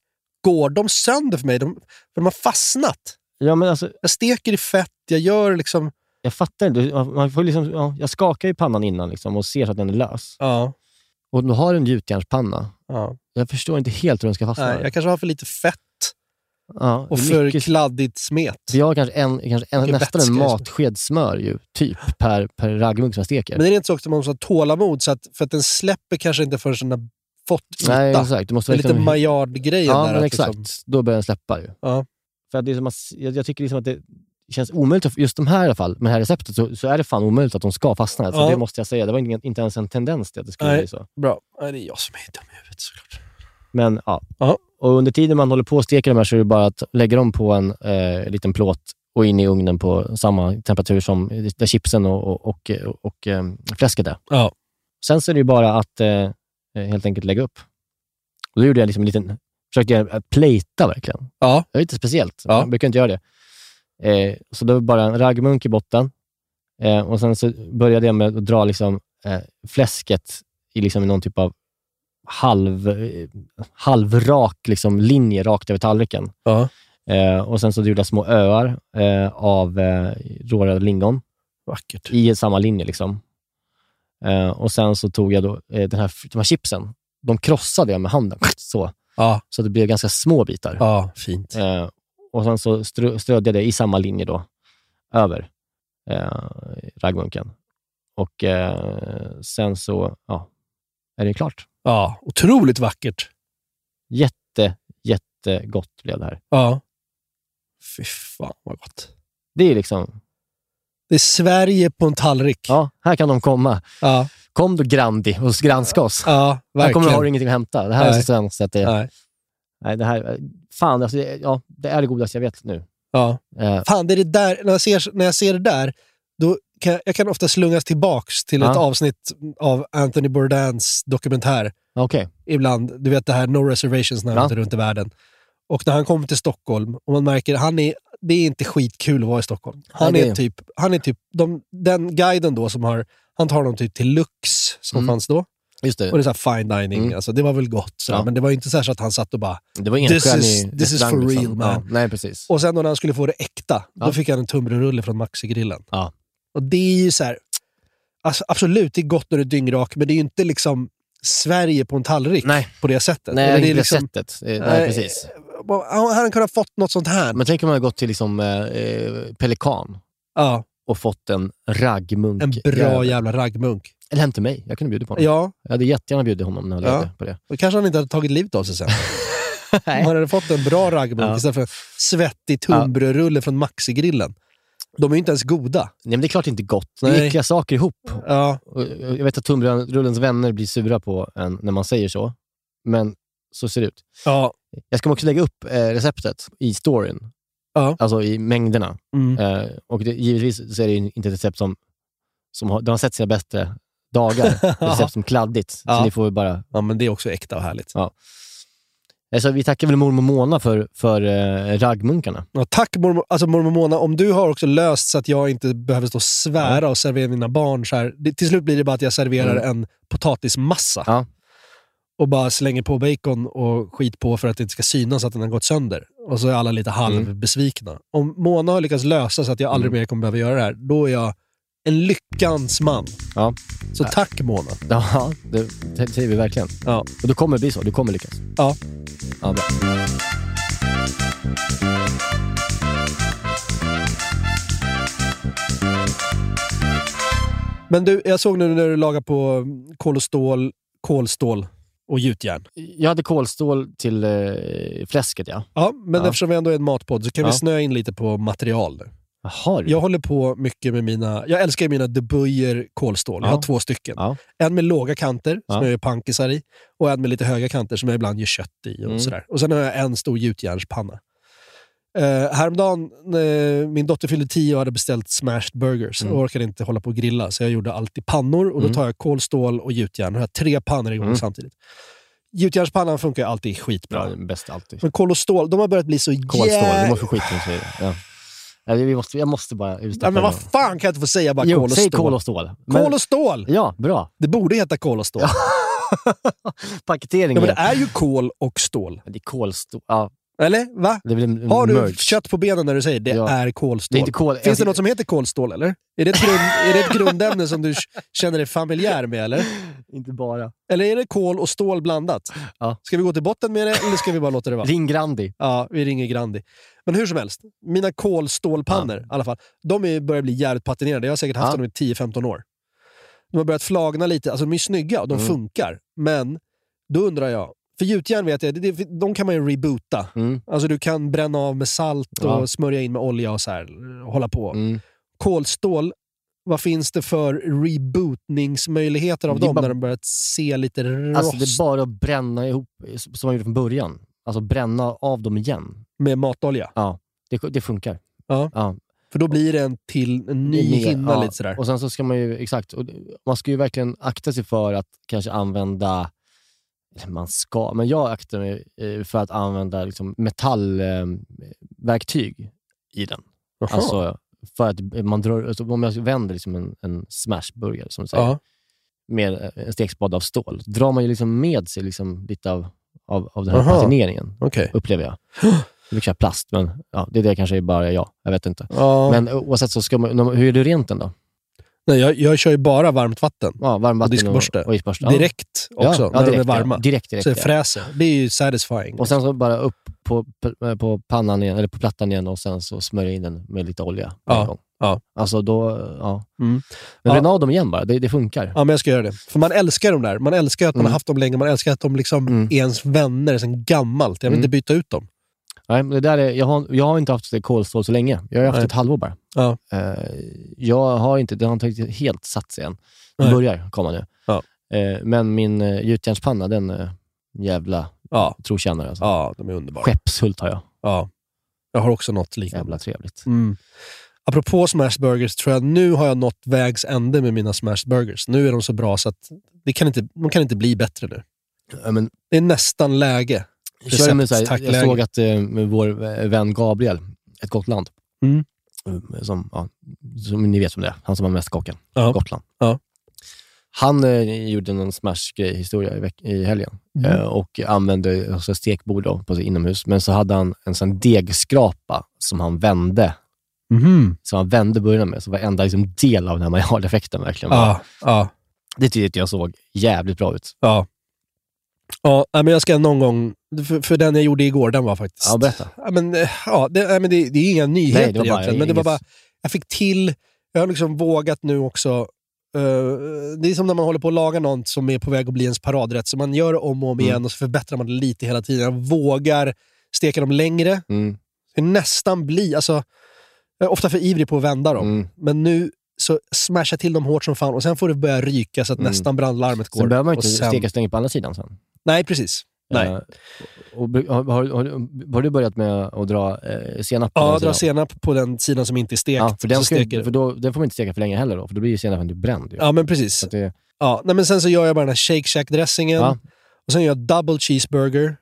går de sönder för mig. De, för de har fastnat. Ja, men alltså, Jag steker i fett, jag gör liksom... jag fattar inte. Man får liksom, ja, jag skakar ju pannan innan liksom, och ser så att den är lös. Ja. Och du har en gjutjärnspanna. ja. Jag förstår inte helt hur den ska fastna. Nej, där. jag kanske har för lite fett ja, och det för mycket- kladdigt smet. Vi har kanske, en, kanske en, nästan en matsked smör ju, typ, per, per raggmunk som jag steker. Men det är inte så att man måste ha tålamod, så att, för att den släpper kanske inte förrän den har fått yta. Nej, exakt. Du måste det är lite liksom- Maillard-grejen Ja, där. men exakt. Liksom, Då börjar den släppa ju. ja. För att det är som att, jag, jag tycker liksom att det känns omöjligt, att- just de här i alla fall, med det här receptet, så, så är det fan omöjligt att de ska fastna. Alltså, Ja. Det måste jag säga. Det var ingen, inte ens en tendens till att det skulle Nej. bli så. Bra. Nej, det är jag som är dum i huvudet såklart. Men ja. Ja. Och under tiden man håller på och steker de här så är det bara att lägga dem på en eh, liten plåt och in i ugnen på samma temperatur som där chipsen och, och, och, och eh, fläsket är. Ja. Sen så är det ju bara att eh, helt enkelt lägga upp. Och då gjorde jag liksom en liten, försökte jag att plata verkligen. Ja. Det var lite speciellt. Ja. Jag brukar inte göra det. Eh, så då var det bara en raggmunk i botten. Eh, och sen så började jag med att dra liksom, eh, fläsket i liksom någon typ av halv, halvrak liksom, linje rakt över tallriken. Ja. Eh, och sen så gjorde jag små öar eh, av eh, rårade lingon Vackert. i samma linje. Liksom. Eh, och sen så tog jag då, eh, den här, de här chipsen. De krossade jag med handen. Så, Ja. så det blev ganska små bitar. Ja, fint. Eh, och sen så strö, strödde jag det i samma linje då, över eh, raggmunken. Och eh, sen så ja, är det klart. Ja, otroligt vackert. Jätte, jättegott blev det här. Ja. Fy fan vad gott. Det är liksom, Det är Sverige på en tallrik. ja, här kan de komma. Ja, Kom då Grandi och granska oss. ja här verkligen. kommer du ha ingenting att hämta. Det här är Nej. så svenskt. att Det, Nej. nej, det här, fan, alltså, det, ja, det är det godaste jag vet nu. Ja. Eh, Fan, det är det där, när, jag ser, när jag ser det där, då kan, jag kan ofta slungas tillbaks till ett Ja. avsnitt av Anthony Bourdains dokumentär. Okej. Ibland, du vet det här No Reservations när han Ja. runt i världen. Och när han kommer till Stockholm och man märker han är det är inte skitkul att vara i Stockholm. Han Nej, är typ, han är typ de, den guiden då som har, han tar dem typ till Lux som Mm. fanns då. Just det. Och det är så fine dining, Mm. alltså, det var väl gott. Så Ja. Men det var inte så, här så att han satt och bara... Det var This is- this is for liksom. real, man. Ja, nej, precis. Och sen då när han skulle få det äkta, Ja. då fick han en tunnbrödsrulle från Maxi-grillen. Ja. Och det är ju så här, alltså, absolut, det är gott när du är dyngrak, men det är ju inte liksom Sverige på en tallrik Nej. på det sättet. Nej, Eller det är liksom, sättet. Eh, Nej, Nej, precis. Han hade kunnat fått något sånt här. Men tänk om man hade gått till liksom, eh, eh, Pelikan ja, och fått en raggmunk. en bra jävla raggmunk. Eller hem till mig. Jag kunde bjuda på honom. Ja, Jag hade jättegärna bjudit honom när han Ja. levde på det. då kanske han inte hade tagit livet av sig sen. Om han hade fått en bra raggmunk Ja. istället för en svettig tunnbrödsrulle från Maxi-grillen. De är ju inte ens goda. Nej, men det är klart det är inte gott. Det är Nej. äckliga saker ihop. Ja, Och Jag vet att tunnbrödsrullens vänner blir sura på en när man säger så. Men så ser det ut. ja, Jag ska också lägga upp eh, receptet i storyn. Ja. Alltså i mängderna. mm. Eh, och det, givetvis så är det ju inte ett recept som, som har, de har sett sina bästa dagar. Ett recept som kladdigt. Så Ja. ni får bara... ja, men det är också äkta och härligt. Alltså, vi tackar väl mormor Mona för, för eh, raggmunkarna. Ja, tack mormor, alltså mormor Mona, om du har också löst så att jag inte behöver stå och svära och servera mina barn så här. Det, till slut blir det bara att jag serverar Mm. en potatismassa. Ja. Och bara slänger på bacon och skit på för att det inte ska synas att den har gått sönder. Och så är alla lite halvbesvikna. Om Mona har lyckats lösa så att jag aldrig Mm. mer kommer behöva göra det här, då är jag en lyckans man. Ja. Så tack Mona. Ja, det, det säger vi verkligen. Ja. Och då kommer bli så. Du kommer lyckas. Ja. Ja, bra. Men du, jag såg nu när du lagar på kol och stål, kolstål och gjutjärn. Jag hade kolstål till eh, fläsket, ja. Ja, men Ja. eftersom vi ändå är en matpodd så kan vi Ja. snöa in lite på material nu. Jaha, Jag håller på mycket med mina... Jag älskar mina De Buyer kolstål. Jag Ja. har två stycken. Ja. En med låga kanter, som Ja. jag gör pankisar i. Och en med lite höga kanter, som jag ibland gör kött i. Och, Mm. sådär. och sen har jag en stor gjutjärnspanna. Uh, häromdagen, när min dotter fyllde 10 och hade beställt smashed burgers Mm. och orkade inte hålla på och grilla, så jag gjorde allt i pannor. Och Då Mm. tar jag kolstål och gjutjärn. Jag har tre pannor igång Mm. samtidigt. Gjutjärnspannan funkar alltid skitbra. Ja, det bäst alltid. Men kol och stål, de har börjat bli så Kolstål, jävla... du måste få skit när du säger det. Ja. Vi måste, jag måste bara utsträcka Ja, men vad fan kan jag inte få säga bara Jo, kol och säg stål? kol och stål. Men- Kol och stål! Ja, bra. Det borde heta kol och stål. Paketering Ja, men det är ju kol och stål. Det är kolstål. Ja, Eller? Va? det blir en Har du merge. kött på benen när du säger det Ja. är kolstål? Det är inte kol. Finns det något som heter kolstål, eller? Är det, ett grund, är det ett grundämne som du känner dig familjär med, eller? Inte bara. Eller är det kol och stål blandat? Ja. Ska vi gå till botten med det, eller ska vi bara låta det vara? Ring Grandi. Ja, vi ringer Grandi. Men hur som helst, mina kolstålpannor i alla fall, de är, börjar bli jävligt patinerade. Jag har säkert haft Ja. dem i 10-15 år. De har börjat flagna lite. Alltså de är snygga och de Mm. funkar. Men då undrar jag, för gjutjärn vet jag, det, det, de kan man ju reboota. Mm. Alltså du kan bränna av med salt och Ja. smörja in med olja och så här, och hålla på. Mm. Kolstål, vad finns det för rebootningsmöjligheter av dem bara- när de börjat se lite rost Alltså det är bara att bränna ihop, som man gjorde från början. Alltså bränna av dem igen. med matolja? Ja, det, det funkar. Ja. Ja. För då blir det en till en ny hinna ja. lite sådär. Och sen så ska man ju, exakt, man ska ju verkligen akta sig för att kanske använda, man ska, men jag aktar mig eh, för att använda liksom metallverktyg i den. Jaha. Alltså för att man drar, alltså om jag vänder liksom en, en smashburgare som du säger, Ja. med en stekspade av stål, drar man ju liksom med sig liksom lite av, av, av den här Aha. patineringen, Okej. upplever jag. Det brukar plast, men ja, det är det kanske är bara jag. Jag vet inte. Men oavsett så ska man, hur är det rent den då? Nej, jag, jag kör ju bara varmt vatten. Ja, varmvatten diskborste. och, och isborste. Ja. Direkt också, Ja, när ja, de direkt, är varma. Ja. Direkt, direkt. så ja. fräser. Det är ju satisfying. Och sen så bara upp på, på- pannan igen, eller på plattan igen och sen så smörja in den med lite olja Ja, en gång. ja. Alltså då, ja. Mm. Men Ja. av dem igen bara, det, det funkar. Ja, men jag ska göra det. För man älskar de där. Man älskar att man Mm. har haft dem länge. Man älskar att de liksom Mm. är ens vänner sedan gammalt. Jag vill Mm. inte byta ut dem. Nej, det där är, jag, har, jag har inte haft kolstål så länge. Jag har haft Nej. ett halvår bara. Ja. Eh, jag har inte, det har inte helt satt sig än. Det Nej. börjar komma nu. Ja. Eh, men min uh, gjutjärnspanna, den jävla Ja. trotjänare. Alltså. ja, de är underbara. Skeppshult har jag. Ja. Jag har också något liknande. Jävla trevligt. Mm. Apropå smashed burgers, tror jag nu har jag nått vägs ände med mina smashed burgers. Nu är de så bra så att det kan inte, de kan inte bli bättre nu. Ja, men, Det är nästan läge. Jag, körde med så här, jag såg att eh, med vår eh, vän Gabriel ett gott land. Mm. Som, ja, som ni vet om det är. Han som har mest kakan. Ja. Gotland. Ja. Han eh, gjorde någon smash-historia i, i helgen Mm. eh, och använde alltså, stekbord då, på sig inomhus. Men så hade han en sån degskrapa som han vände. Mhm. Som han vände början med. Så varenda liksom, del av den här maillard-effekten verkligen var. Ja, ja, Det tyckte jag såg jävligt bra ut. ja. Ja, men jag ska någon gång... För, för den jag gjorde igår, den var faktiskt... Ja, berätta. Ja, men, eh, ja, det, men det, det är inga nyheter Nej, det egentligen, men det var bara... Jag fick till... Jag har liksom vågat nu också... eh, det är som när man håller på att laga något som är på väg att bli ens paradrätt. Så man gör om och om Mm. igen och så förbättrar man det lite hela tiden. Jag vågar steka dem längre. Mm. Det nästan bli... Alltså, jag är ofta för ivrig på att vända dem. Mm. Men nu så smasha till dem hårt som fan och sen får det börja ryka så att Mm. nästan brandlarmet går. Sen behöver man inte sen- steka så länge på andra sidan sen. Nej, precis. Nej. Eh, och, har, har, har, du börjat med att dra eh, senap Ja, dra senap på den sidan som inte är stekt. Ja, för den, ska, steker- för då, den får man inte steka för länge heller då, för då blir ju senapen typ bränd. Ju. Ja, men precis. Det, Ja, nej, men sen så gör jag bara den här Shake Shack-dressingen. Ja. Och sen gör jag double cheeseburger.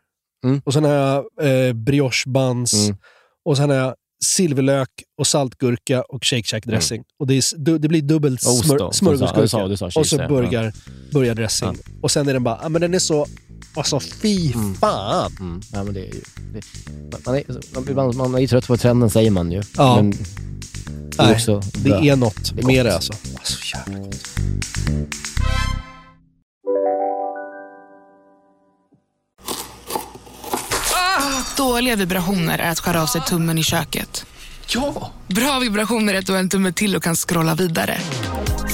Mm. Och sen har jag eh, brioche buns. Mm. Och sen har jag silverlök och saltgurka och Shake Shack-dressing. Och det, är, s- du, det blir dubbelt smör, smörgåsgurka. och så cheese, ja. burgar, burgardressing. Och sen är den bara, men den är så... Alltså fy fan! mm, ja, men det är ju, det, man, är, man, man är ju trött på trenden säger man ju. Ja. Men det är Nej, också det bra. är något Det är med det alltså. alltså jävla gott. Dåliga vibrationer är att skära av sig tummen i köket. Ja! Bra vibrationer är att du har en tumme till och kan scrolla vidare.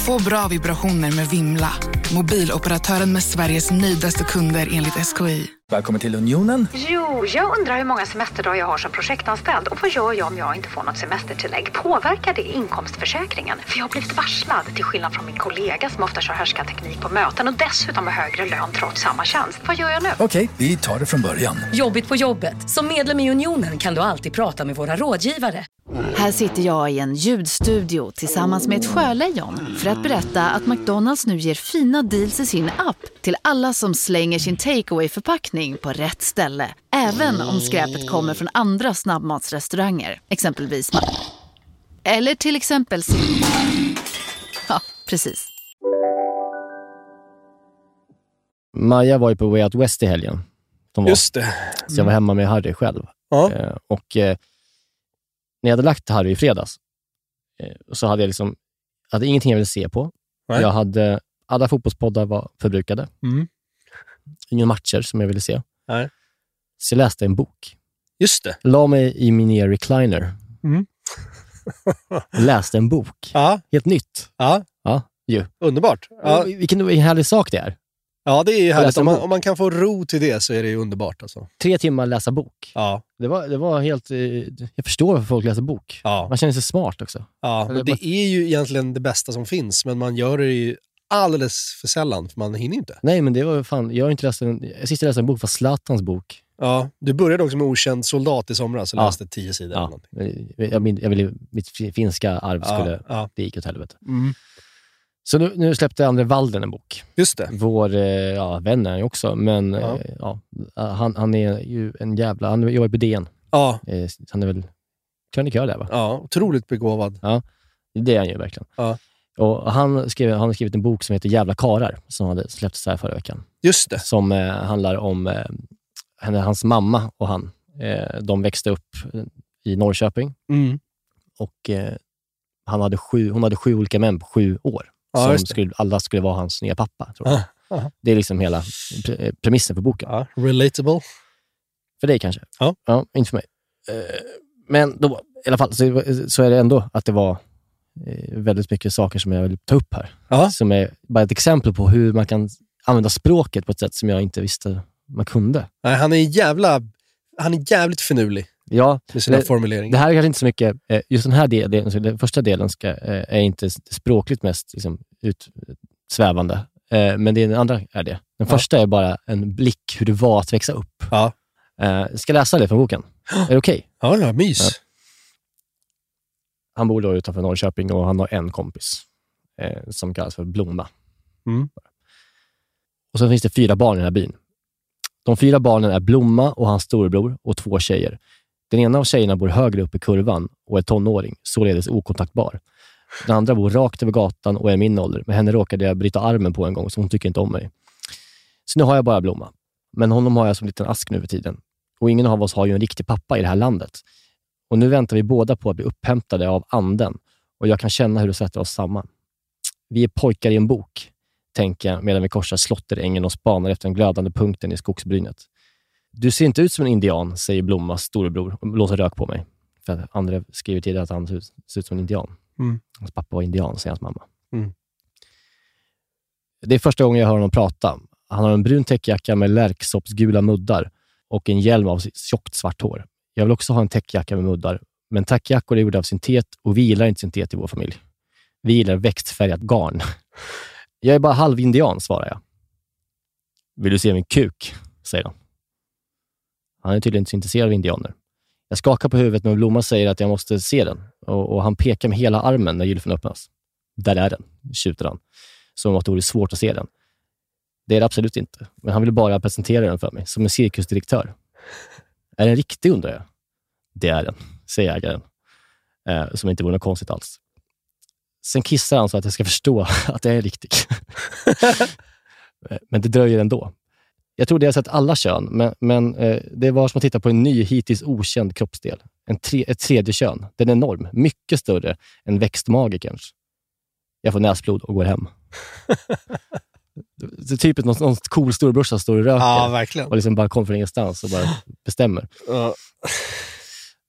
Få bra vibrationer med Vimla. Mobiloperatören med Sveriges nöjdaste kunder enligt SKI. Välkommen till Unionen. Jo, jag undrar hur många semesterdagar jag har som projektanställd och vad gör jag om jag inte får något semestertillägg? Påverkar det inkomstförsäkringen? För jag har blivit varslad, till skillnad från min kollega som ofta kör teknik på möten och dessutom har högre lön trots samma tjänst. Vad gör jag nu? Okej, vi tar det från början. Jobbigt på jobbet. Som medlem i Unionen kan du alltid prata med våra rådgivare. Här sitter jag i en ljudstudio tillsammans med ett sjölejon för att berätta att McDonalds nu ger fina deals i sin app till alla som slänger sin takeaway förpackning på rätt ställe. Även om skräpet kommer från andra snabbmatsrestauranger, exempelvis Eller till exempel Ja, precis. Maja var ju på Way Out West i helgen. De var. Just det. Så jag var hemma med Harry själv. Ja. Eh, och eh, när jag hade lagt Harry i fredags, eh, så hade jag liksom, hade ingenting jag ville se på. Nej. Jag hade, alla fotbollspoddar var förbrukade. Mm. Inga matcher som jag ville se. Nej. Så jag läste en bok. Just det. La mig i min recliner. Mm. läste en bok. Ja. Helt nytt. Ja. Ja, ju. Underbart. Ja. Vilken härlig sak det är. Ja, det är ju härligt. Om man, om man kan få ro till det så är det ju underbart. Alltså. Tre timmar läsa bok. Ja. Det var, det var helt... eh, Jag förstår varför folk läser bok. Ja. Man känner sig smart också. Ja, det är ju egentligen det bästa som finns, men man gör det ju alldeles för sällan, för man hinner inte. Nej, men det var fan... Jag har inte läst en... Sist jag läste en bok var Zlatans bok. Ja, du började också med Okänd soldat i somras och Ja. läste tio sidor. Eller Ja. någonting. Jag, min- jag ville, mitt finska arv Ja, skulle... ja. Det gick åt helvete. Mm. Så nu, nu släppte André Walden en bok. Just det. Vår eh, ja, vän är han ju också, men Ja. eh, ja, han, han är ju en jävla... Han jobbar på DN. Ja, Eh, Han är väl krönikör där, va? ja, otroligt begåvad. Ja, det är han ju verkligen. Ja. Och han, skrev, han har skrivit en bok som heter Jävla karar som hade släppts här förra veckan. Just det. Som eh, handlar om eh, hans mamma och han. Eh, de växte upp eh, i Norrköping Mm. och eh, han hade sju, hon hade sju olika män på sju år. Ja, som skulle, alla skulle vara hans nya pappa. Tror jag. Ja, ja. Det är liksom hela pre- eh, premissen för boken. Ja, relatable. För dig kanske? Ja. inte för mig. Men då, i alla fall så, så är det ändå att det var väldigt mycket saker som jag vill ta upp här. Ja. Som är bara ett exempel på hur man kan använda språket på ett sätt som jag inte visste man kunde. Nej, han är jävla... Han är jävligt finurlig Ja, med sina det, formuleringar. det här är kanske inte så mycket, eh, just den här delen, den första delen ska, eh, är inte språkligt mest liksom, utsvävande, Eh, men det, den andra är det. Den Ja. första är bara en blick hur det var att växa upp. Ja. Eh, Jag ska läsa det från boken. Är det okej? Ja, ja, mys. Ja. Han bor då utanför Norrköping och han har en kompis eh, som kallas för Blomma. Mm. Och så finns det fyra barn i den här byn. De fyra barnen är Blomma och hans storebror och två tjejer. Den ena av tjejerna bor högre upp i kurvan och är tonåring, således okontaktbar. Den andra bor rakt över gatan och är min ålder, men henne råkade jag bryta armen på en gång, så hon tycker inte om mig. Så nu har jag bara Blomma. Men honom har jag som en liten ask nu för tiden. Och ingen av oss har ju en riktig pappa i det här landet. Och nu väntar vi båda på att bli upphämtade av anden och jag kan känna hur det sätter oss samman. Vi är pojkar i en bok, tänker jag medan vi korsar Slotterängen och spanar efter den glödande punkten i skogsbrynet. Du ser inte ut som en indian, säger Blommas storebror och blåser rök på mig. För att André skriver tidigare att han ser ut, ser ut som en indian. Mm. Hans pappa var indian, säger hans mamma. Mm. Det är första gången jag hör honom prata. Han har en brun täckjacka med lärksoppsgula muddar och en hjälm av tjockt svart hår. Jag vill också ha en täckjacka med muddar, men täckjackor är gjorda av syntet och vi gillar inte syntet i vår familj. Vi gillar växtfärgat garn. Jag är bara halvindian, svarar jag. Vill du se min kuk? säger han. Han är tydligen inte så intresserad av indianer. Jag skakar på huvudet, men Blomma säger att jag måste se den och, och han pekar med hela armen när gylfen öppnas. Där är den, tjuter han, som att det vore svårt att se den. Det är det absolut inte, men han vill bara presentera den för mig, som en cirkusdirektör. Är den riktig, undrar jag. Det är den, säger ägaren, eh, som inte vore något konstigt alls. Sen kissar han så att jag ska förstå att det är riktig. men det dröjer ändå. Jag tror det har sett alla kön, men, men eh, det var som att titta på en ny, hittills okänd kroppsdel. En tre, ett tredje kön. Den är enorm. Mycket större än växtmagikerns. Jag får näsblod och går hem. det är typiskt någon, någon cool storebrorsa står och röker Ja, verkligen. och liksom bara kommer från ingenstans och bara bestämmer. Ja.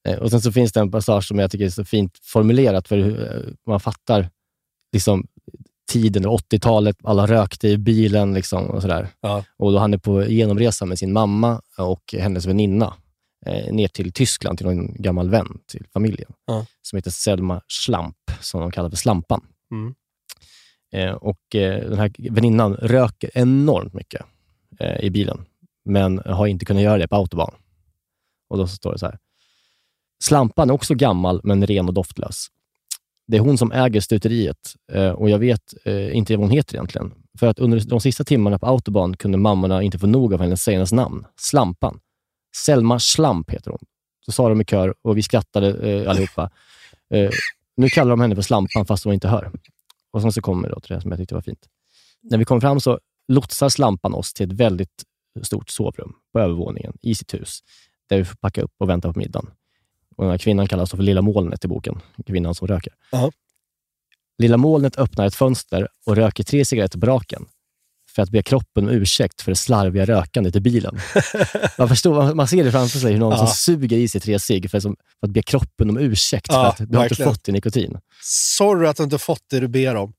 Eh, Och sen så finns det en passage som jag tycker är så fint formulerat, för eh, man fattar liksom, tiden, 80-talet, alla rökte i bilen liksom, och sådär. Ja. Och då han är på genomresa med sin mamma och hennes väninna eh, ner till Tyskland, till någon gammal vän till familjen, Ja. som heter Selma Schlamp, som de kallar för Slampan. Mm. Eh, och eh, Den här väninnan röker enormt mycket eh, i bilen, men har inte kunnat göra det på autobahn. Och då så står det så här. Slampan är också gammal, men ren och doftlös. Det är hon som äger stuteriet eh, och jag vet eh, inte vad hon heter egentligen. För att under de sista timmarna på autobahn kunde mammorna inte få nog av hennes senaste namn. Slampan. Selma Slamp heter hon. Så sa de i kör och vi skrattade eh, allihopa. Eh, nu kallar de henne för Slampan fast hon inte hör. Och sen så kommer då till det som jag tyckte var fint. När vi kommer fram så lotsar Slampan oss till ett väldigt stort sovrum på övervåningen i sitt hus, där vi får packa upp och vänta på middagen. Och den här kvinnan kallas för Lilla molnet i boken, kvinnan som röker. Ja. Lilla molnet öppnar ett fönster och röker tre cigaretter på raken för att be kroppen om ursäkt för det slarviga rökandet i bilen. Man, förstår, man ser det framför sig, hur någon Ja. som suger i sig tre cigg för, för att be kroppen om ursäkt Ja, för att du har inte fått din nikotin. Sorry att du inte fått det du ber om.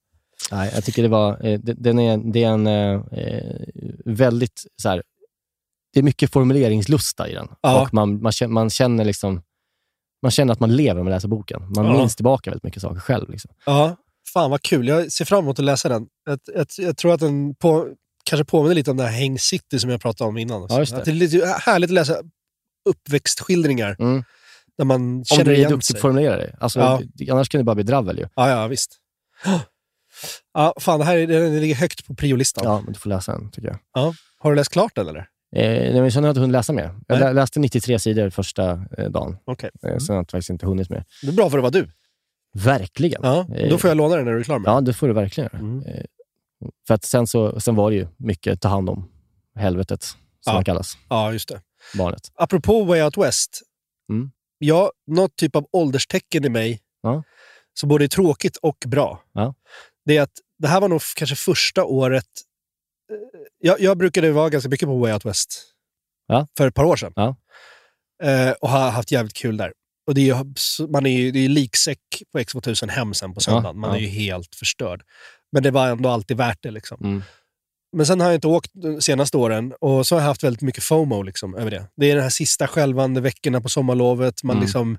Nej, jag tycker det var, eh, det- den är, det är en eh, eh, väldigt, så här, det är mycket formuleringslusta i den. Ja. Och man, man, känner, man, känner liksom, man känner att man lever när man läser boken. Man Ja. minns tillbaka väldigt mycket saker själv. Liksom. Ja, fan vad kul. Jag ser fram emot att läsa den. Jag, jag, jag tror att den på, kanske påminner lite om det här Häng City som jag pratade om innan. Ja, det. Att det är lite härligt att läsa uppväxtskildringar Mm. där man Om känner du är igen duktig sig. på att formulera dig. Alltså, Ja. det- Annars kan det bara bli dravel ju. Ja, ja, visst. Ja, fan, det här är, den ligger högt på priolistan. Ja, men du får läsa den tycker jag. Ja. Har du läst klart den eller? Eh, nej, men jag känner att jag hunnit läsa mer. Jag Nej. lä- läste 93 sidor första eh, dagen. Okej. Eh, sen har jag faktiskt inte hunnit mer. Det är bra för att vara du. Verkligen. Ja, Eh, då får jag låna den när du är klar med Ja, det får du verkligen. Mm. Eh, För att sen, så, sen var det ju mycket ta hand om helvetet, som Ja. man kallas, Ja, just det. barnet. Apropå Way Out West. Mm. Ja, något typ av ålderstecken i mig Ja. som både är tråkigt och bra. Ja. Det är att det här var nog kanske första året... eh, Jag, jag brukade vara ganska mycket på Way Out West Ja. för ett par år sedan. Ja. Eh, och har haft jävligt kul där. Och det är ju, så- man är ju det är ju liksäck på X2000 hem sen på söndagen. Man ja. är ju helt förstörd. Men det var ändå alltid värt det. Liksom. Mm. Men sen har jag inte åkt de senaste åren och så har jag haft väldigt mycket FOMO liksom, över det. Det är de här sista skälvande veckorna på sommarlovet. Man Mm. liksom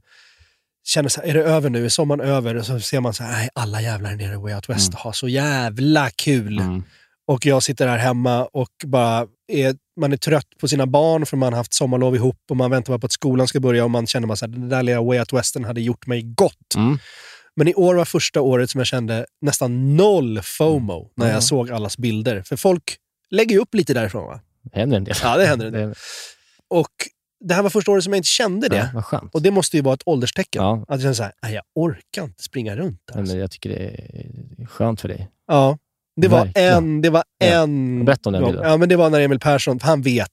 känner så här, är det över nu? Är sommaren över? Och så ser man så här, nej, alla jävlar nere i Way Out West och har så jävla kul. Mm. Och jag sitter här hemma och bara är, man är trött på sina barn för man har haft sommarlov ihop och man väntar bara på att skolan ska börja och man känner bara här, den där lilla Way Out Western hade gjort mig gott. Mm. Men i år var första året som jag kände nästan noll FOMO när jag Mm. såg allas bilder. För folk lägger ju upp lite därifrån va? Det händer en del. Ja, det händer en del. Och det här var första året som jag inte kände det. Ja. Och det måste ju vara ett ålderstecken. Ja. Att jag känner så här, "Nej, jag orkar inte springa runt. Nej, men jag tycker det är skönt för dig. Ja, det var Verkligen. en... Det var Ja. en Berätta om den bilden. Ja, men det var när Emil Persson, han vet,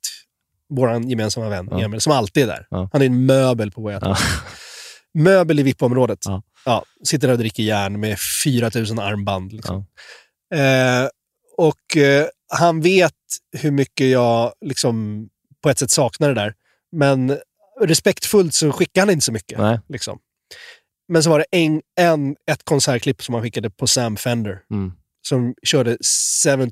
vår gemensamma vän Ja. Emil, som alltid är där. Ja. Han är en möbel på Wyatt. Ja. Möbel i VIP-området. Ja. Ja, sitter där och dricker järn med 4000 armband. Liksom. Eh, och eh, han vet hur mycket jag liksom, på ett sätt saknar det där. Men respektfullt så skickar han inte så mycket. Liksom. Men så var det en, en, ett konsertklipp som han skickade på Sam Fender. Mm. Som körde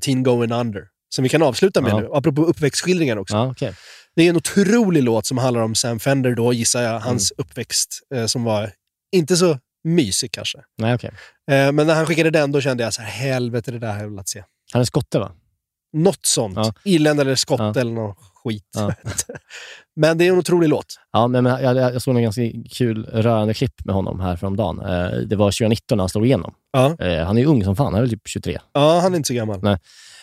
17 going under. Som vi kan avsluta med Ja. nu, apropå uppväxtskildringar också. Ja, okej. Det är en otrolig låt som handlar om Sam Fender då, gissar jag, hans uppväxt. Eh, som var inte så mysig kanske. Nej, okej. Eh, men när han skickade den, då kände jag så här, helvete, det där har jag velat se. Han är skotte, va? Något sånt. Ja. Irländare eller skott Ja. eller någon skit. Ja. men det är en otrolig låt. Ja, men men jag, jag såg en ganska kul, rörande klipp med honom här från dagen. Eh, Det var 2019 när han slog igenom. Ja. Eh, Han är ju ung som fan, han är väl typ 23. Ja, han är inte så gammal. Nej.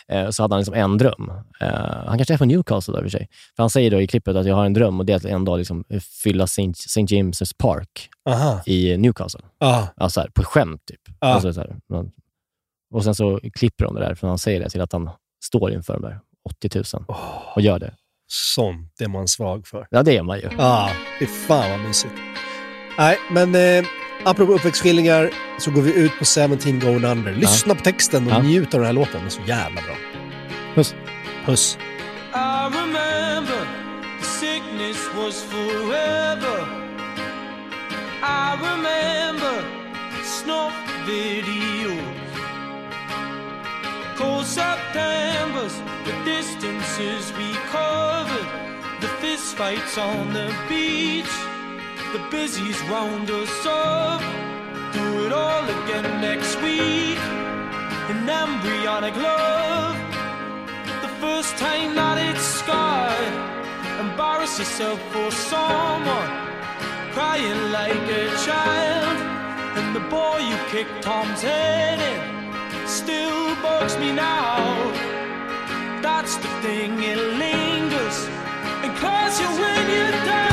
Eh, Så hade han liksom en dröm. Eh, Han kanske är från Newcastle då, i och för sig. För han säger då i klippet att jag har en dröm och det är att en dag liksom fylla St. James' Park Aha. i Newcastle. Ja. Ja, så här, på skämt typ. Alltså, så här, och sen så klipper de det där, för han säger det till att han står inför de där 80 000 och gör det. Sånt är man svag för. Ja, det är man ju. Ja, fy fan vad mysigt. Nej, men eh, apropå uppväxtskildringar så går vi ut på 17 Going Under. Lyssna på texten och Ja. njut av den här låten. Den är så jävla bra. Puss. Puss. I remember the sickness was forever. I remember snuff videos. Cold Septembers, the distances we covered. The fist fights on the beach. The busies round us up. Do it all again next week. An embryonic love the first time that it's scarred. Embarrass yourself for someone, crying like a child. And the boy you kicked Tom's head in still bugs me now. That's the thing, it lingers and claws you when you're down.